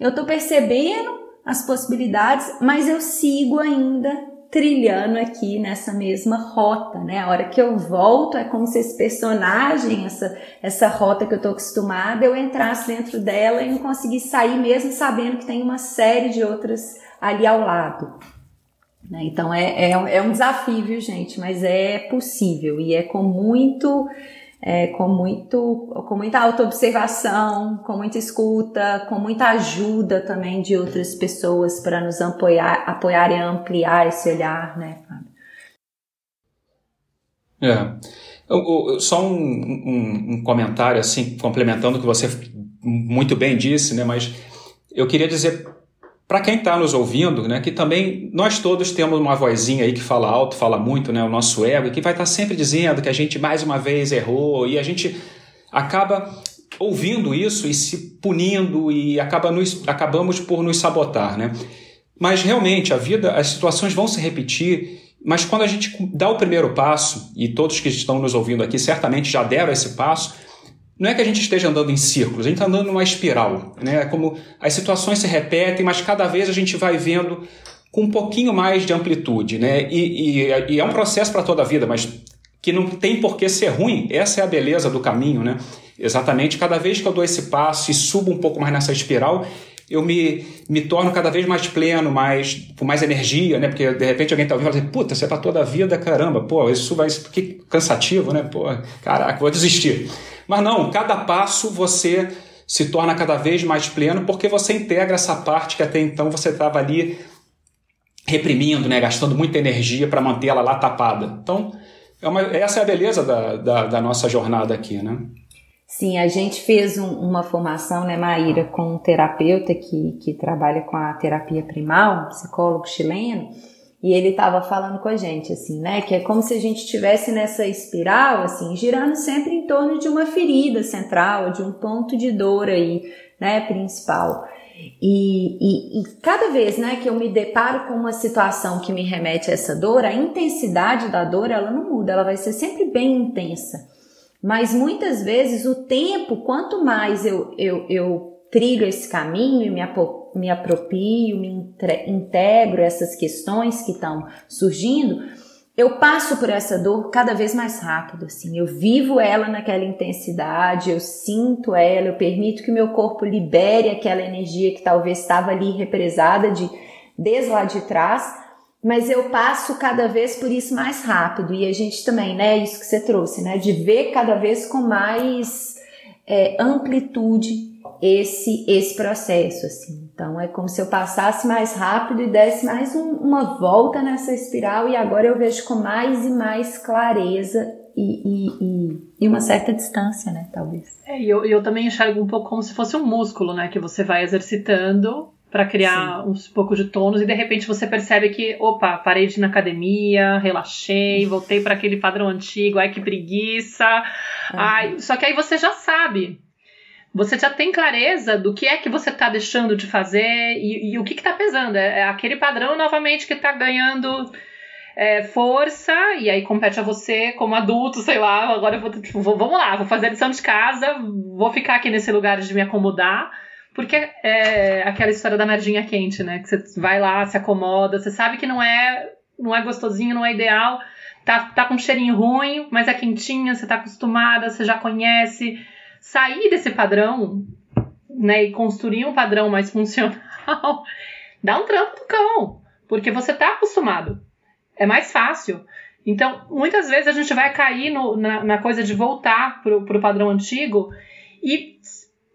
eu tô percebendo as possibilidades, mas eu sigo ainda trilhando aqui nessa mesma rota, né? A hora que eu volto é como se esse personagem, essa, essa rota que eu tô acostumada, eu entrasse dentro dela e não conseguisse sair mesmo sabendo que tem uma série de outras ali ao lado. Né? Então é, é, é um desafio, viu, gente? Mas é possível e é com muito é, com, muito, com muita autoobservação, com muita escuta, com muita ajuda também de outras pessoas para nos apoiar, apoiar e ampliar esse olhar, né, Fábio? É. Só um, um, um, comentário, assim, complementando o que você muito bem disse, né, mas eu queria dizer para quem está nos ouvindo, né, que também nós todos temos uma vozinha aí que fala alto, fala muito, né, o nosso ego, que vai estar tá sempre dizendo que a gente mais uma vez errou e a gente acaba ouvindo isso e se punindo e acaba nos, acabamos por nos sabotar, né? Mas realmente a vida, as situações vão se repetir Mas quando a gente dá o primeiro passo, e todos que estão nos ouvindo aqui certamente já deram esse passo, não é que a gente esteja andando em círculos, a gente está andando numa espiral. Né? É como as situações se repetem, mas cada vez a gente vai vendo com um pouquinho mais de amplitude. Né? E, e, e é um processo para toda a vida, mas que não tem por que ser ruim. Essa é a beleza do caminho. Né? Exatamente, cada vez que eu dou esse passo e subo um pouco mais nessa espiral, eu me, me torno cada vez mais pleno, mais, com mais energia, né? Porque de repente alguém tá ouvindo e fala assim, puta, você é toda a vida, caramba, pô, isso vai que cansativo, né? Pô, caraca, vou desistir. Mas não, cada passo você se torna cada vez mais pleno porque você integra essa parte que até então você estava ali reprimindo, né? Gastando muita energia para manter ela lá tapada. Então, é uma, essa é a beleza da, da, da nossa jornada aqui, né? Sim, a gente fez um, uma formação, né, Maíra, com um terapeuta que, que trabalha com a terapia primal, um psicólogo chileno, e ele estava falando com a gente, assim, né, que é como se a gente estivesse nessa espiral, assim, girando sempre em torno de uma ferida central, de um ponto de dor aí, né, principal. E, e, e, cada vez né, que eu me deparo com uma situação que me remete a essa dor, a intensidade da dor ela não muda, ela vai ser sempre bem intensa. Mas muitas vezes o tempo, quanto mais eu, eu, eu trilho esse caminho e me, me aproprio, me integro essas questões que estão surgindo, eu passo por essa dor cada vez mais rápido, assim, eu vivo ela naquela intensidade, eu sinto ela, eu permito que o meu corpo libere aquela energia que talvez estava ali represada de desde lá de trás, mas eu passo cada vez por isso mais rápido. E a gente também, né, isso que você trouxe, né, de ver cada vez com mais é, amplitude esse esse processo, assim. Então é como se eu passasse mais rápido e desse mais um, uma volta nessa espiral e agora eu vejo com mais e mais clareza e, e, e, uma certa distância, né, talvez. É, e eu, eu também enxergo um pouco como se fosse um músculo, né, que você vai exercitando para criar Sim. uns pouco de tônus e de repente você percebe que, opa, parei de ir na academia, relaxei, voltei para aquele padrão antigo, ai que preguiça. Uhum. Ai, só que aí você já sabe. Você já tem clareza do que é que você está deixando de fazer e, e o que está pesando. É, é, aquele padrão novamente que está ganhando é, força e aí compete a você como adulto, sei lá. Agora eu vou, tipo, vou, vamos lá, vou fazer a lição de casa, vou ficar aqui nesse lugar de me acomodar porque é aquela história da merdinha quente, né? Que você vai lá, se acomoda, você sabe que não é, não é gostosinho, não é ideal, tá, tá com um cheirinho ruim, mas é quentinha, você tá acostumada, você já conhece. Sair desse padrão, né, e construir um padrão mais funcional, dá um trampo do cão, porque você tá acostumado. É mais fácil. Então, muitas vezes a gente vai cair no, na, na, coisa de voltar pro, pro padrão antigo e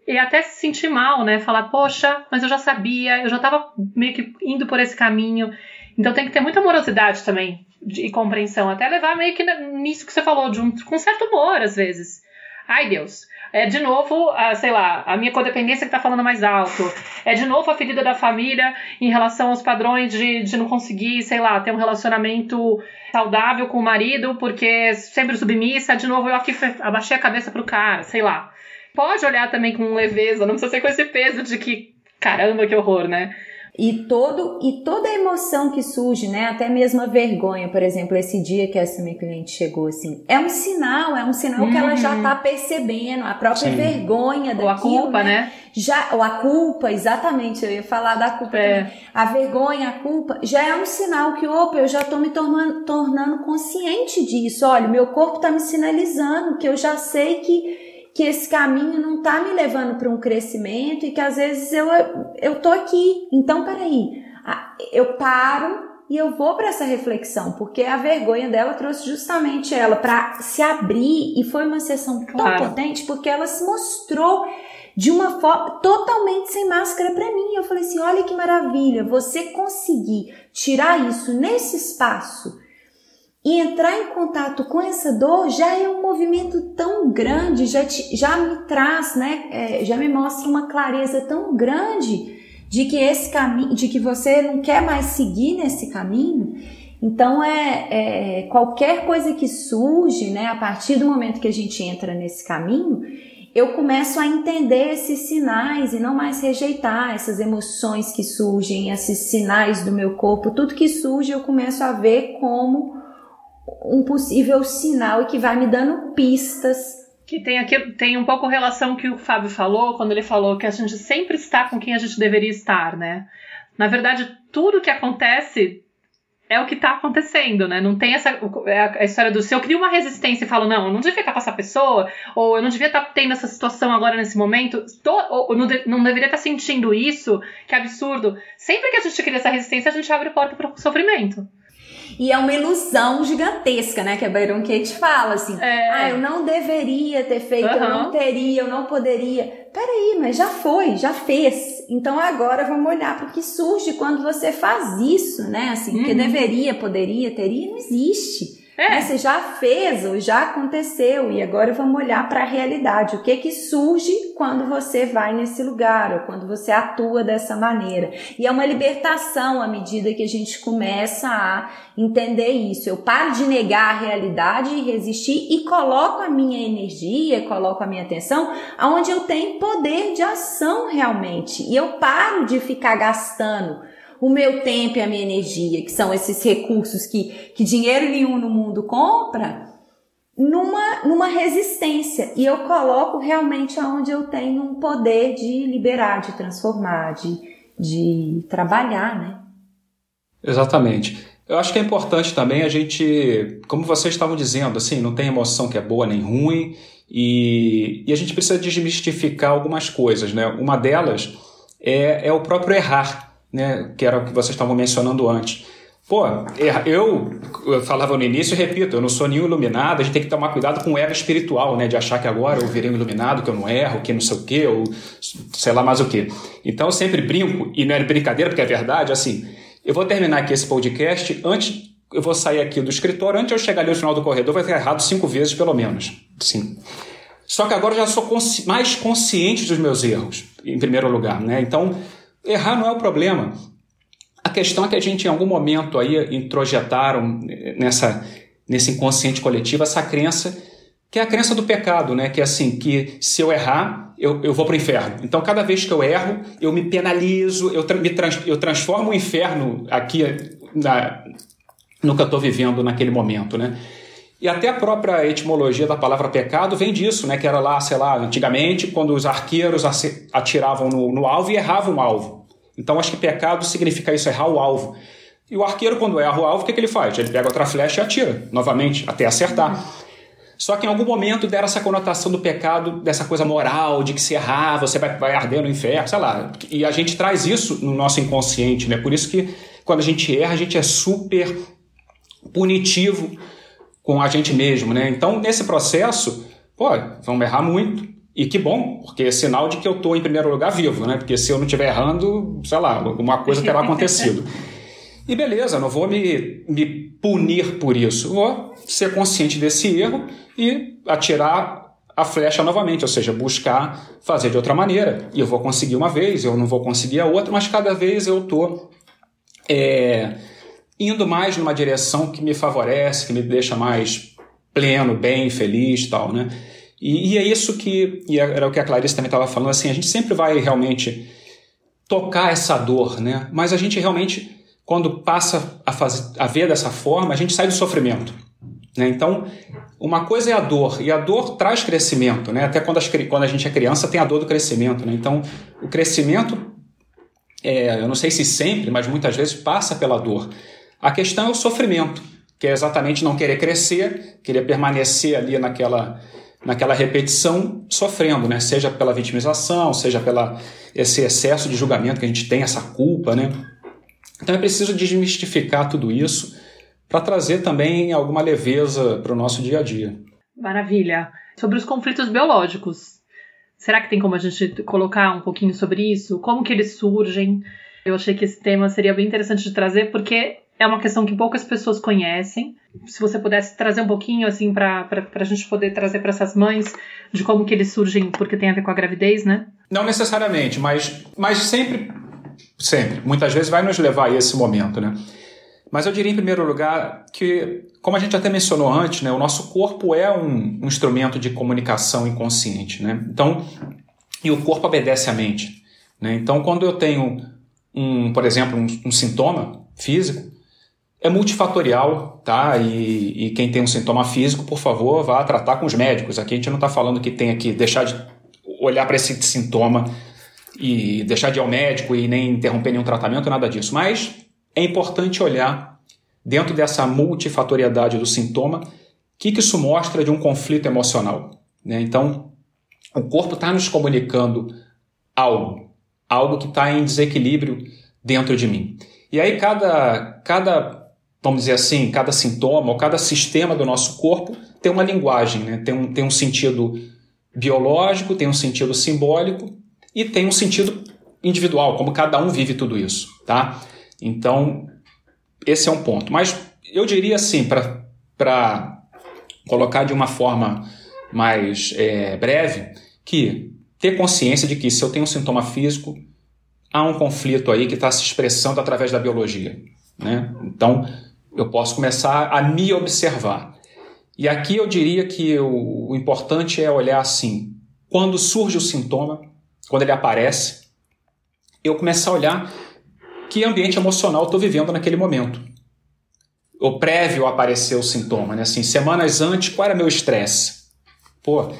e até se sentir mal, né? Falar, poxa, mas eu já sabia, eu já estava meio que indo por esse caminho. Então tem que ter muita amorosidade também e compreensão, até levar meio que nisso que você falou, de um, com certo humor às vezes. Ai Deus, é de novo, a, sei lá, a minha codependência que tá falando mais alto. É de novo a ferida da família em relação aos padrões de, de não conseguir, sei lá, ter um relacionamento saudável com o marido, porque sempre submissa. De novo, eu aqui abaixei a cabeça pro cara, sei lá pode olhar também com leveza, não precisa ser com esse peso de que caramba, que horror, né? E, todo, e toda a emoção que surge, né? Até mesmo a vergonha, por exemplo, esse dia que essa minha cliente chegou, assim, é um sinal, é um sinal uhum. que ela já uhum. tá percebendo, a própria Sim. vergonha daquilo, Ou a culpa, né? né? Já, ou a culpa, exatamente, eu ia falar da culpa é. A vergonha, a culpa, já é um sinal que, opa, eu já tô me tornando, tornando consciente disso. Olha, meu corpo tá me sinalizando que eu já sei que que esse caminho não está me levando para um crescimento e que às vezes eu eu tô aqui. Então, peraí, eu paro e eu vou para essa reflexão, porque a vergonha dela trouxe justamente ela para se abrir e foi uma sessão tão claro. potente porque ela se mostrou de uma forma totalmente sem máscara para mim. Eu falei assim: olha que maravilha, você conseguir tirar isso nesse espaço e entrar em contato com essa dor já é um movimento tão grande, já, te, já me traz, né? É, já me mostra uma clareza tão grande de que esse caminho, de que você não quer mais seguir nesse caminho. Então é, é, qualquer coisa que surge, né? A partir do momento que a gente entra nesse caminho, eu começo a entender esses sinais e não mais rejeitar essas emoções que surgem, esses sinais do meu corpo, tudo que surge eu começo a ver como um possível sinal e que vai me dando pistas. Que tem aqui tem um pouco relação que o Fábio falou quando ele falou que a gente sempre está com quem a gente deveria estar, né? Na verdade, tudo que acontece é o que está acontecendo, né? Não tem essa é a história do se eu crio uma resistência e falo, não, eu não devia estar com essa pessoa, ou eu não devia estar tendo essa situação agora nesse momento, tô, ou não, de, não deveria estar sentindo isso, que absurdo. Sempre que a gente cria essa resistência, a gente abre porta para o sofrimento. E é uma ilusão gigantesca, né? Que a Byron Kate fala assim: é. ah, eu não deveria ter feito, uhum. eu não teria, eu não poderia. Peraí, mas já foi, já fez. Então agora vamos olhar para o que surge quando você faz isso, né? Assim, uhum. porque deveria, poderia, teria, não existe. É. Né? Você já fez ou já aconteceu e agora vamos olhar para a realidade. O que que surge quando você vai nesse lugar ou quando você atua dessa maneira? E é uma libertação à medida que a gente começa a entender isso. Eu paro de negar a realidade e resistir e coloco a minha energia, coloco a minha atenção aonde eu tenho poder de ação realmente. E eu paro de ficar gastando o meu tempo e a minha energia, que são esses recursos que, que dinheiro nenhum no mundo compra, numa, numa resistência. E eu coloco realmente aonde eu tenho um poder de liberar, de transformar, de, de trabalhar, né? Exatamente. Eu acho que é importante também a gente, como vocês estavam dizendo, assim, não tem emoção que é boa nem ruim, e, e a gente precisa desmistificar algumas coisas, né? Uma delas é, é o próprio errar né, que era o que vocês estavam mencionando antes. Pô, eu, falava no início e repito, eu não sou nenhum iluminado, a gente tem que tomar cuidado com o ego espiritual, né? De achar que agora eu virei um iluminado, que eu não erro, que não sei o quê, ou sei lá mais o quê. Então eu sempre brinco, e não é brincadeira porque é verdade, assim, eu vou terminar aqui esse podcast antes, eu vou sair aqui do escritório, antes eu chegar ali no final do corredor, vai ter errado cinco vezes pelo menos. Sim. Só que agora eu já sou consci mais consciente dos meus erros, em primeiro lugar, né? Então Errar não é o problema. A questão é que a gente, em algum momento, aí introjetaram nessa, nesse inconsciente coletivo essa crença, que é a crença do pecado, né? Que é assim, que se eu errar, eu, eu vou para o inferno. Então, cada vez que eu erro, eu me penalizo, eu, me trans, eu transformo o inferno aqui na, no que eu estou vivendo naquele momento, né? E até a própria etimologia da palavra pecado vem disso, né? Que era lá, sei lá, antigamente, quando os arqueiros atiravam no, no alvo e erravam o alvo. Então acho que pecado significa isso, errar o alvo. E o arqueiro, quando erra o alvo, o que, que ele faz? Ele pega outra flecha e atira, novamente, até acertar. Só que em algum momento deram essa conotação do pecado, dessa coisa moral, de que se errar, você vai, vai arder no inferno, sei lá. E a gente traz isso no nosso inconsciente, né? Por isso que quando a gente erra, a gente é super punitivo com a gente mesmo, né? Então, nesse processo, pô, vamos errar muito. E que bom, porque é sinal de que eu estou em primeiro lugar vivo, né? Porque se eu não estiver errando, sei lá, alguma coisa terá acontecido. E beleza, não vou me, me punir por isso. Vou ser consciente desse erro e atirar a flecha novamente, ou seja, buscar fazer de outra maneira. E eu vou conseguir uma vez, eu não vou conseguir a outra, mas cada vez eu estou é, indo mais numa direção que me favorece, que me deixa mais pleno, bem, feliz tal, né? E, e é isso que, e era o que a Clarice também estava falando, assim, a gente sempre vai realmente tocar essa dor, né? Mas a gente realmente, quando passa a, fazer, a ver dessa forma, a gente sai do sofrimento. Né? Então, uma coisa é a dor, e a dor traz crescimento, né? Até quando, as, quando a gente é criança, tem a dor do crescimento, né? Então, o crescimento, é, eu não sei se sempre, mas muitas vezes passa pela dor. A questão é o sofrimento, que é exatamente não querer crescer, querer permanecer ali naquela, naquela repetição, sofrendo, né? Seja pela vitimização, seja pela esse excesso de julgamento que a gente tem, essa culpa, né? Então é preciso desmistificar tudo isso para trazer também alguma leveza para o nosso dia a dia. Maravilha. Sobre os conflitos biológicos, será que tem como a gente colocar um pouquinho sobre isso? Como que eles surgem? Eu achei que esse tema seria bem interessante de trazer, porque é uma questão que poucas pessoas conhecem. Se você pudesse trazer um pouquinho, assim, para a gente poder trazer para essas mães de como que eles surgem, porque tem a ver com a gravidez, né? Não necessariamente, mas, mas sempre, sempre, muitas vezes vai nos levar a esse momento, né? Mas eu diria, em primeiro lugar, que, como a gente até mencionou antes, né, o nosso corpo é um, um instrumento de comunicação inconsciente. Né? Então, e o corpo obedece à mente. Né? Então, quando eu tenho, um, por exemplo, um, um sintoma físico, é multifatorial, tá? E, e, quem tem um sintoma físico, por favor, vá tratar com os médicos. Aqui a gente não está falando que tem que deixar de olhar para esse sintoma e deixar de ir ao médico e nem interromper nenhum tratamento, nada disso. Mas é importante olhar dentro dessa multifatoriedade do sintoma, o que, que isso mostra de um conflito emocional. Né? Então, o corpo está nos comunicando algo, algo que está em desequilíbrio dentro de mim. E aí cada, cada, vamos dizer assim, cada sintoma ou cada sistema do nosso corpo tem uma linguagem, né? tem, um, tem um sentido biológico, tem um sentido simbólico e tem um sentido individual, como cada um vive tudo isso, tá? Então, esse é um ponto. Mas eu diria assim, para colocar de uma forma mais é, breve, que ter consciência de que se eu tenho um sintoma físico, há um conflito aí que está se expressando através da biologia. Né? Então, eu posso começar a me observar. E aqui eu diria que o, o importante é olhar assim: quando surge o sintoma, quando ele aparece, eu começar a olhar que ambiente emocional estou vivendo naquele momento. O prévio a aparecer o sintoma, né? Assim, semanas antes, qual era meu estresse? Pô,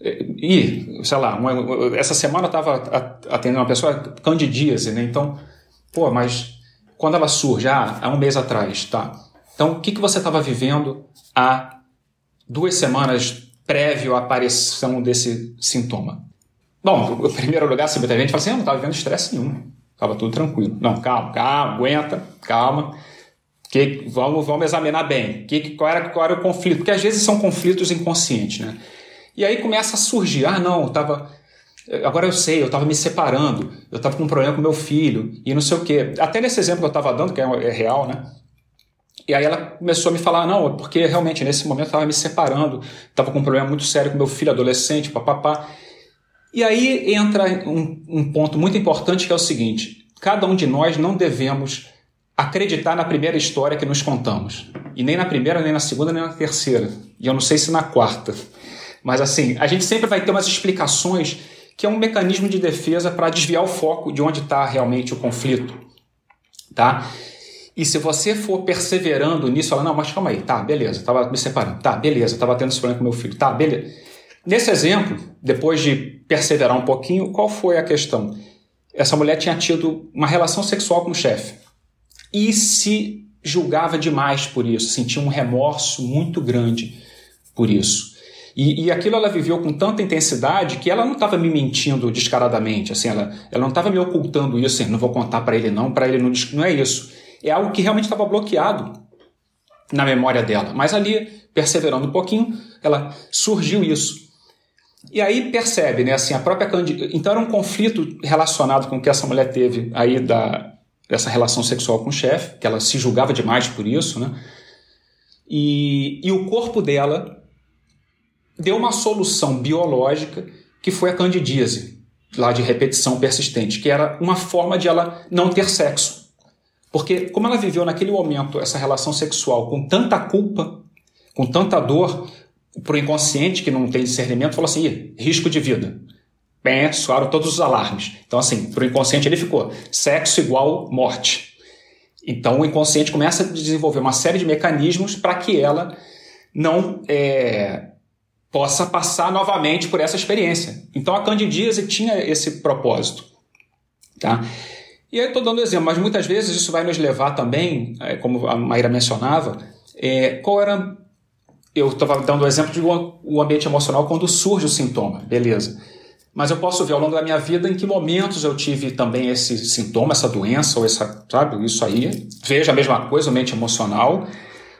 e, sei lá, uma, essa semana eu estava atendendo uma pessoa candidíase, né? Então, pô, mas quando ela surge? Ah, há um mês atrás, tá. Então, o que, que você estava vivendo há duas semanas prévio à aparição desse sintoma? Bom, em primeiro lugar, se muita gente fala assim, eu não estava vivendo estresse nenhum. Estava tudo tranquilo. Não, calma, calma, aguenta, calma. Que, vamos, vamos examinar bem. Que, qual, era, qual era o conflito? Porque às vezes são conflitos inconscientes, né? E aí começa a surgir, ah, não, eu tava. Agora eu sei, eu estava me separando, eu estava com um problema com meu filho, e não sei o quê. Até nesse exemplo que eu estava dando, que é, é real, né? E aí ela começou a me falar, não, porque realmente nesse momento eu estava me separando, estava com um problema muito sério com meu filho adolescente, papapá. E aí entra um, um ponto muito importante que é o seguinte: cada um de nós não devemos acreditar na primeira história que nos contamos. E nem na primeira, nem na segunda, nem na terceira. E eu não sei se na quarta. Mas assim, a gente sempre vai ter umas explicações que é um mecanismo de defesa para desviar o foco de onde está realmente o conflito. Tá? E se você for perseverando nisso, fala, não, mas calma aí, tá, beleza, estava me separando, tá, beleza, estava tendo esse problema com meu filho, tá, beleza. Nesse exemplo, depois de perseverar um pouquinho, qual foi a questão? Essa mulher tinha tido uma relação sexual com o chefe e se julgava demais por isso, sentia um remorso muito grande por isso. E, e aquilo ela viveu com tanta intensidade que ela não estava me mentindo descaradamente, assim, ela, ela não estava me ocultando isso, assim, não vou contar para ele não, para ele não, não é isso. É algo que realmente estava bloqueado na memória dela. Mas ali, perseverando um pouquinho, ela surgiu isso. E aí percebe, né, assim, a própria. Então era um conflito relacionado com o que essa mulher teve aí da, dessa relação sexual com o chefe, que ela se julgava demais por isso, né? E, e o corpo dela deu uma solução biológica que foi a candidíase, lá de repetição persistente, que era uma forma de ela não ter sexo. Porque como ela viveu naquele momento essa relação sexual com tanta culpa, com tanta dor, para o inconsciente que não tem discernimento, falou assim: risco de vida. Bem, soaram todos os alarmes. Então, assim, para o inconsciente ele ficou: sexo igual morte. Então, o inconsciente começa a desenvolver uma série de mecanismos para que ela não é, possa passar novamente por essa experiência. Então, a candidíase tinha esse propósito. Tá? E aí estou dando exemplo, mas muitas vezes isso vai nos levar também, é, como a Maíra mencionava, é, qual era eu estava dando o exemplo de o ambiente emocional quando surge o sintoma, beleza. Mas eu posso ver ao longo da minha vida em que momentos eu tive também esse sintoma, essa doença, ou essa, sabe, isso aí. Veja a mesma coisa, o ambiente emocional.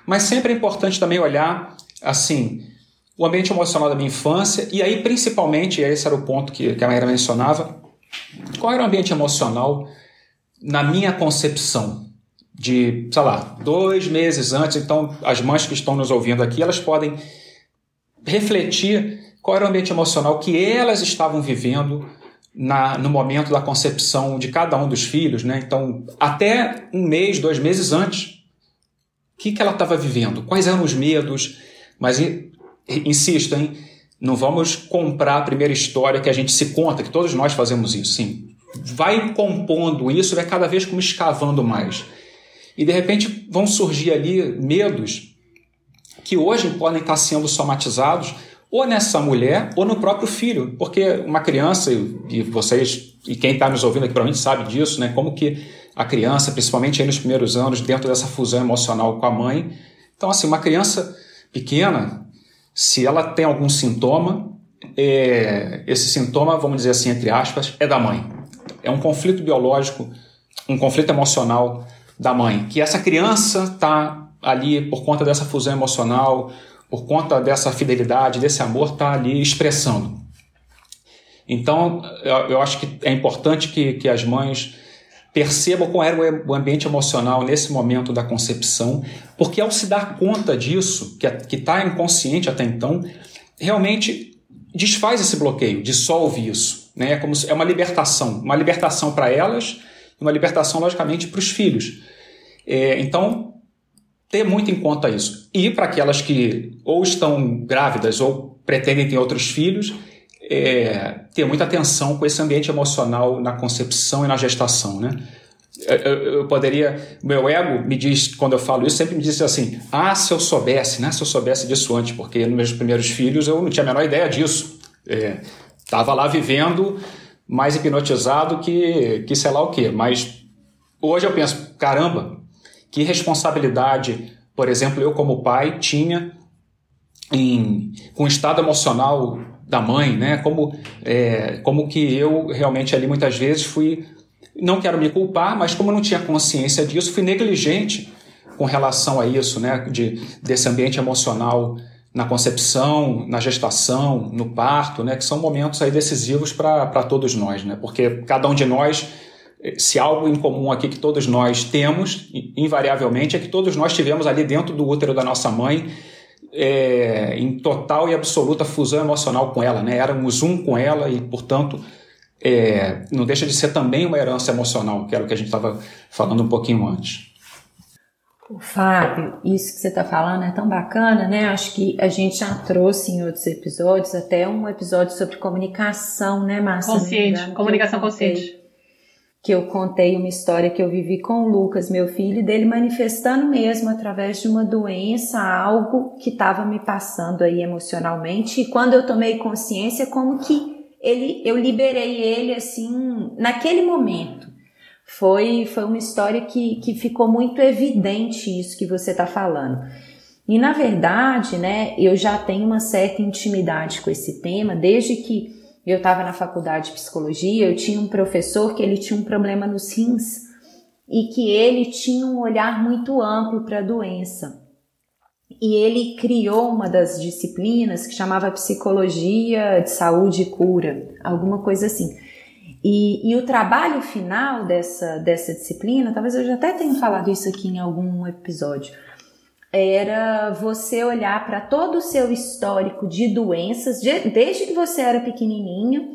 Mas sempre é importante também olhar, assim, o ambiente emocional da minha infância, e aí principalmente, esse era o ponto que, que a Maíra mencionava, qual era o ambiente emocional na minha concepção, de, sei lá, dois meses antes. Então, as mães que estão nos ouvindo aqui, elas podem refletir qual era o ambiente emocional que elas estavam vivendo na, no momento da concepção de cada um dos filhos, né? Então, até um mês, dois meses antes, que, que ela estava vivendo, quais eram os medos. Mas insisto, hein? Não vamos comprar a primeira história que a gente se conta, que todos nós fazemos isso, sim. Vai compondo isso, vai cada vez como escavando mais. E de repente vão surgir ali medos que hoje podem estar sendo somatizados ou nessa mulher ou no próprio filho, porque uma criança, e vocês, e quem está nos ouvindo aqui provavelmente sabe disso, né? Como que a criança, principalmente aí nos primeiros anos, dentro dessa fusão emocional com a mãe. Então, assim, uma criança pequena, se ela tem algum sintoma, é, esse sintoma, vamos dizer assim, entre aspas, é da mãe. É um conflito biológico, um conflito emocional da mãe, que essa criança está ali por conta dessa fusão emocional, por conta dessa fidelidade, desse amor, está ali expressando. Então, eu acho que é importante que, que as mães percebam qual era o ambiente emocional nesse momento da concepção, porque ao se dar conta disso, que está inconsciente até então, realmente desfaz esse bloqueio, dissolve isso. Né? É, como se, é uma libertação, uma libertação para elas e uma libertação, logicamente, para os filhos. É, então, ter muito em conta isso. E para aquelas que ou estão grávidas ou pretendem ter outros filhos, é, ter muita atenção com esse ambiente emocional na concepção e na gestação, né? Eu, eu, poderia, meu ego me diz quando eu falo isso sempre me diz assim, ah, se eu soubesse, né? Se eu soubesse disso antes, porque nos meus primeiros filhos eu não tinha a menor ideia disso. É, tava lá vivendo mais hipnotizado que, que sei lá o quê. Mas hoje eu penso, caramba, que responsabilidade, por exemplo, eu como pai tinha em, com o estado emocional da mãe, né? Como, é, como que eu realmente ali muitas vezes fui, não quero me culpar, mas como eu não tinha consciência disso, fui negligente com relação a isso, né? De, desse ambiente emocional na concepção, na gestação, no parto, né? Que são momentos aí decisivos para todos nós, né? Porque cada um de nós se algo em comum aqui que todos nós temos, invariavelmente, é que todos nós tivemos ali dentro do útero da nossa mãe é, em total e absoluta fusão emocional com ela, né? Éramos um com ela e, portanto, é, não deixa de ser também uma herança emocional, que era o que a gente estava falando um pouquinho antes. Fábio, isso que você está falando é tão bacana, né? Acho que a gente já trouxe em outros episódios, até um episódio sobre comunicação, né, Márcia? Consciente, comunicação consciente que eu contei uma história que eu vivi com o Lucas, meu filho, dele manifestando mesmo através de uma doença, algo que estava me passando aí emocionalmente. E quando eu tomei consciência, como que ele, eu liberei ele assim naquele momento. Foi, foi uma história que, que ficou muito evidente isso que você está falando. E na verdade, né, eu já tenho uma certa intimidade com esse tema desde que eu estava na faculdade de psicologia, eu tinha um professor que ele tinha um problema nos rins e que ele tinha um olhar muito amplo para a doença. E ele criou uma das disciplinas que chamava Psicologia de Saúde e Cura, alguma coisa assim. E, e, o trabalho final dessa, dessa disciplina, talvez eu já até tenha falado isso aqui em algum episódio, era você olhar para todo o seu histórico de doenças, de, desde que você era pequenininho,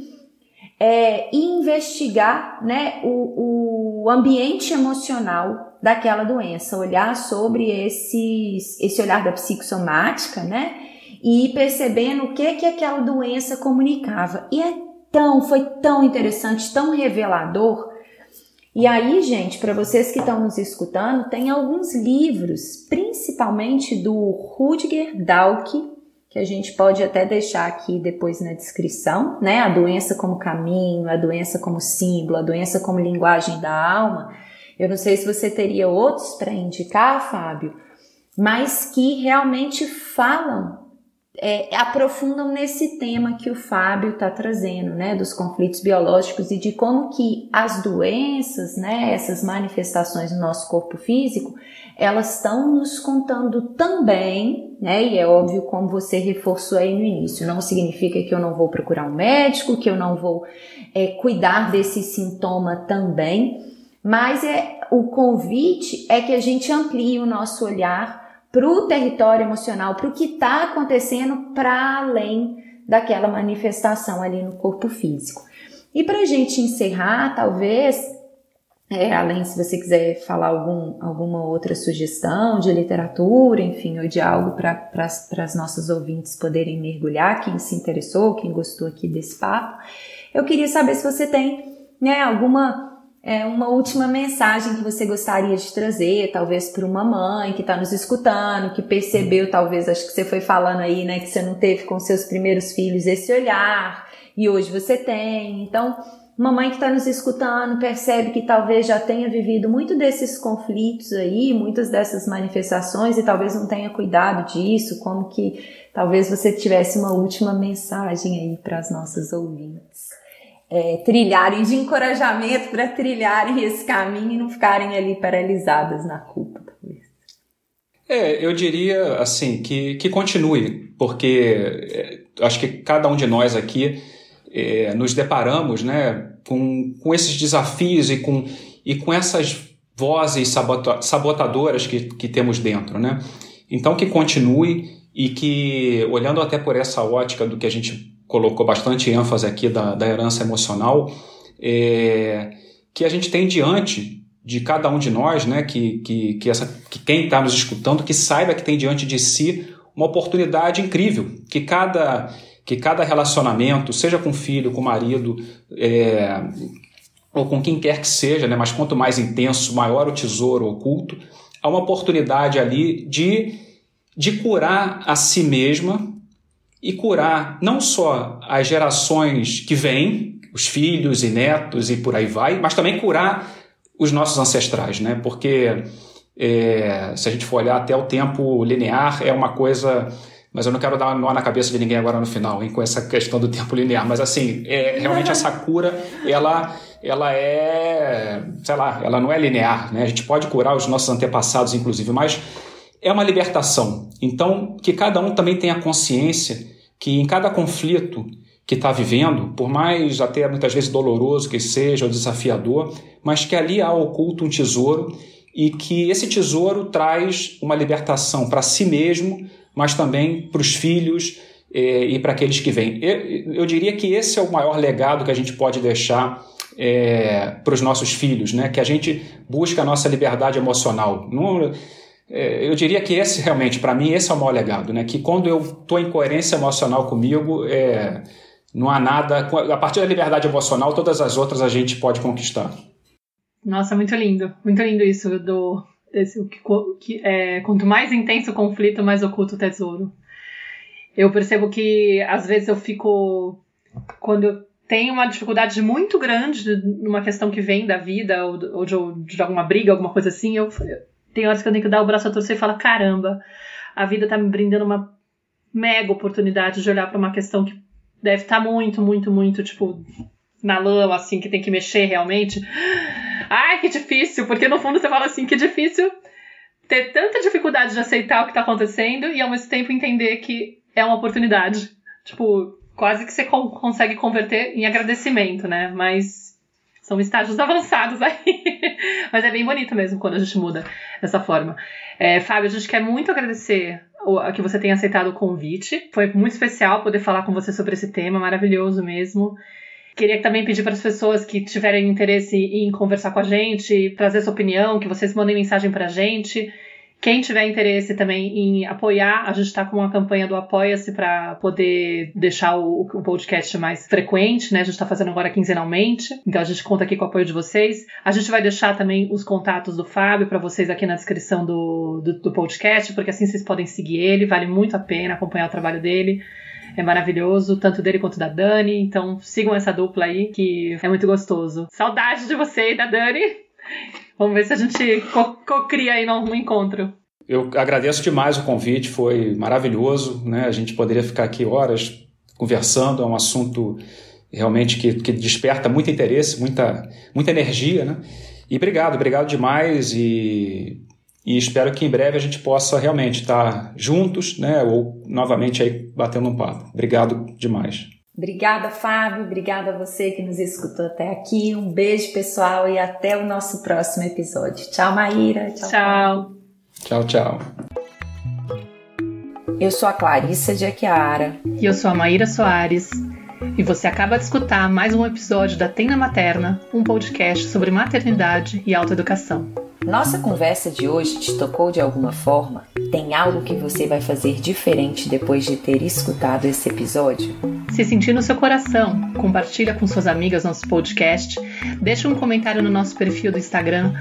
é, e investigar né, o, o ambiente emocional daquela doença, olhar sobre esse, esse olhar da psicossomática, né? E percebendo o que que aquela doença comunicava. E é tão, foi tão interessante, tão revelador, e aí, gente, para vocês que estão nos escutando, tem alguns livros, principalmente do Rudiger Dalk, que a gente pode até deixar aqui depois na descrição, né? A doença como caminho, a doença como símbolo, a doença como linguagem da alma. Eu não sei se você teria outros para indicar, Fábio, mas que realmente falam é, aprofundam nesse tema que o Fábio está trazendo, né, dos conflitos biológicos e de como que as doenças, né, essas manifestações no nosso corpo físico, elas estão nos contando também, né, e é óbvio como você reforçou aí no início, não significa que eu não vou procurar um médico, que eu não vou é, cuidar desse sintoma também, mas é o convite é que a gente amplie o nosso olhar para o território emocional, para o que está acontecendo para além daquela manifestação ali no corpo físico. E para a gente encerrar, talvez É, além, se você quiser falar algum, alguma outra sugestão de literatura, enfim, ou de algo para as nossas ouvintes poderem mergulhar, quem se interessou, quem gostou aqui desse papo, eu queria saber se você tem né, alguma é, uma última mensagem que você gostaria de trazer, talvez para uma mãe que está nos escutando, que percebeu, talvez, acho que você foi falando aí, né, que você não teve com seus primeiros filhos esse olhar e hoje você tem. Então, uma mãe que está nos escutando percebe que talvez já tenha vivido muito desses conflitos aí, muitas dessas manifestações e talvez não tenha cuidado disso, como que talvez você tivesse uma última mensagem aí para as nossas ouvintes é, trilharem, de encorajamento para trilharem esse caminho e não ficarem ali paralisadas na culpa, talvez. É, eu diria assim que, que continue, porque é, acho que cada um de nós aqui é, nos deparamos né, com, com esses desafios e com, e com essas vozes sabotadoras que, que temos dentro. Né? Então, que continue e que, olhando até por essa ótica do que a gente colocou bastante ênfase aqui da, da herança emocional, é, que a gente tem diante de cada um de nós, né, que, que, que, essa, que quem está nos escutando, que saiba que tem diante de si uma oportunidade incrível, que cada, que cada relacionamento, seja com filho, com marido, é, ou com quem quer que seja, né, mas quanto mais intenso, maior o tesouro oculto, há uma oportunidade ali de, de curar a si mesma e curar não só as gerações que vêm, os filhos e netos e por aí vai, mas também curar os nossos ancestrais, né? Porque é, se a gente for olhar até o tempo linear, é uma coisa. Mas eu não quero dar um nó na cabeça de ninguém agora no final, hein, com essa questão do tempo linear. Mas assim, é, realmente essa cura, ela, ela é, sei lá, ela não é linear, né? A gente pode curar os nossos antepassados, inclusive, mas é uma libertação. Então, que cada um também tenha consciência que em cada conflito que está vivendo, por mais até muitas vezes doloroso que seja, ou desafiador, mas que ali há oculto um tesouro e que esse tesouro traz uma libertação para si mesmo, mas também para os filhos eh, e para aqueles que vêm. Eu, eu, diria que esse é o maior legado que a gente pode deixar eh, para os nossos filhos, né? que a gente busca a nossa liberdade emocional. Não, eu diria que esse realmente, para mim, esse é o maior legado, né? Que quando eu estou em coerência emocional comigo, é, não há nada. A partir da liberdade emocional, todas as outras a gente pode conquistar. Nossa, muito lindo. Muito lindo isso do. Esse, que, que, é, quanto mais intenso o conflito, mais oculto o tesouro. Eu percebo que às vezes eu fico. Quando eu tenho uma dificuldade muito grande numa questão que vem da vida, ou, ou de, alguma briga, alguma coisa assim, eu, tem horas que eu tenho que dar o braço a torcer e falar: caramba, a vida tá me brindando uma mega oportunidade de olhar para uma questão que deve estar tá muito, muito, muito, tipo, na lama, assim, que tem que mexer realmente. Ai, que difícil, porque no fundo você fala assim: que difícil ter tanta dificuldade de aceitar o que tá acontecendo e ao mesmo tempo entender que é uma oportunidade. Tipo, quase que você consegue converter em agradecimento, né? Mas são estágios avançados aí. Mas é bem bonito mesmo quando a gente muda dessa forma. É, Fábio, a gente quer muito agradecer que você tenha aceitado o convite. Foi muito especial poder falar com você sobre esse tema, maravilhoso mesmo. Queria também pedir para as pessoas que tiverem interesse em conversar com a gente, trazer sua opinião, que vocês mandem mensagem para a gente. Quem tiver interesse também em apoiar, a gente está com uma campanha do Apoia-se para poder deixar o, o, podcast mais frequente, né? A gente está fazendo agora quinzenalmente, então a gente conta aqui com o apoio de vocês. A gente vai deixar também os contatos do Fábio para vocês aqui na descrição do, do, do podcast, porque assim vocês podem seguir ele, vale muito a pena acompanhar o trabalho dele é maravilhoso, tanto dele quanto da Dani. Então sigam essa dupla aí, que é muito gostoso. Saudade de você e da Dani. Vamos ver se a gente co-cria aí num encontro. Eu agradeço demais o convite, foi maravilhoso, né? A gente poderia ficar aqui horas conversando, é um assunto realmente que, que desperta muito interesse, muita, muita energia, né? E obrigado, obrigado demais e, e espero que em breve a gente possa realmente estar juntos, né? Ou novamente aí batendo um papo. Obrigado demais. Obrigada, Fábio. Obrigada a você que nos escutou até aqui. Um beijo, pessoal, e até o nosso próximo episódio. Tchau, Maíra. Tchau. Tchau, tchau. tchau. Eu sou a Clarissa de Aquiara. E eu sou a Maíra Soares. E você acaba de escutar mais um episódio da Tenda Materna, um podcast sobre maternidade e autoeducação. Nossa conversa de hoje te tocou de alguma forma? Tem algo que você vai fazer diferente depois de ter escutado esse episódio? Se sentir no seu coração, compartilha com suas amigas nosso podcast, deixa um comentário no nosso perfil do Instagram,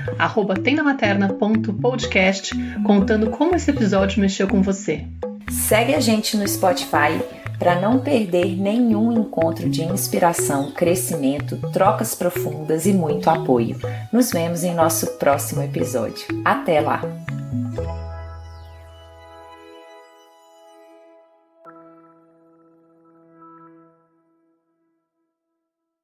tendamaterna.podcast, contando como esse episódio mexeu com você. Segue a gente no Spotify para não perder nenhum encontro de inspiração, crescimento, trocas profundas e muito apoio. Nos vemos em nosso próximo episódio. Até lá!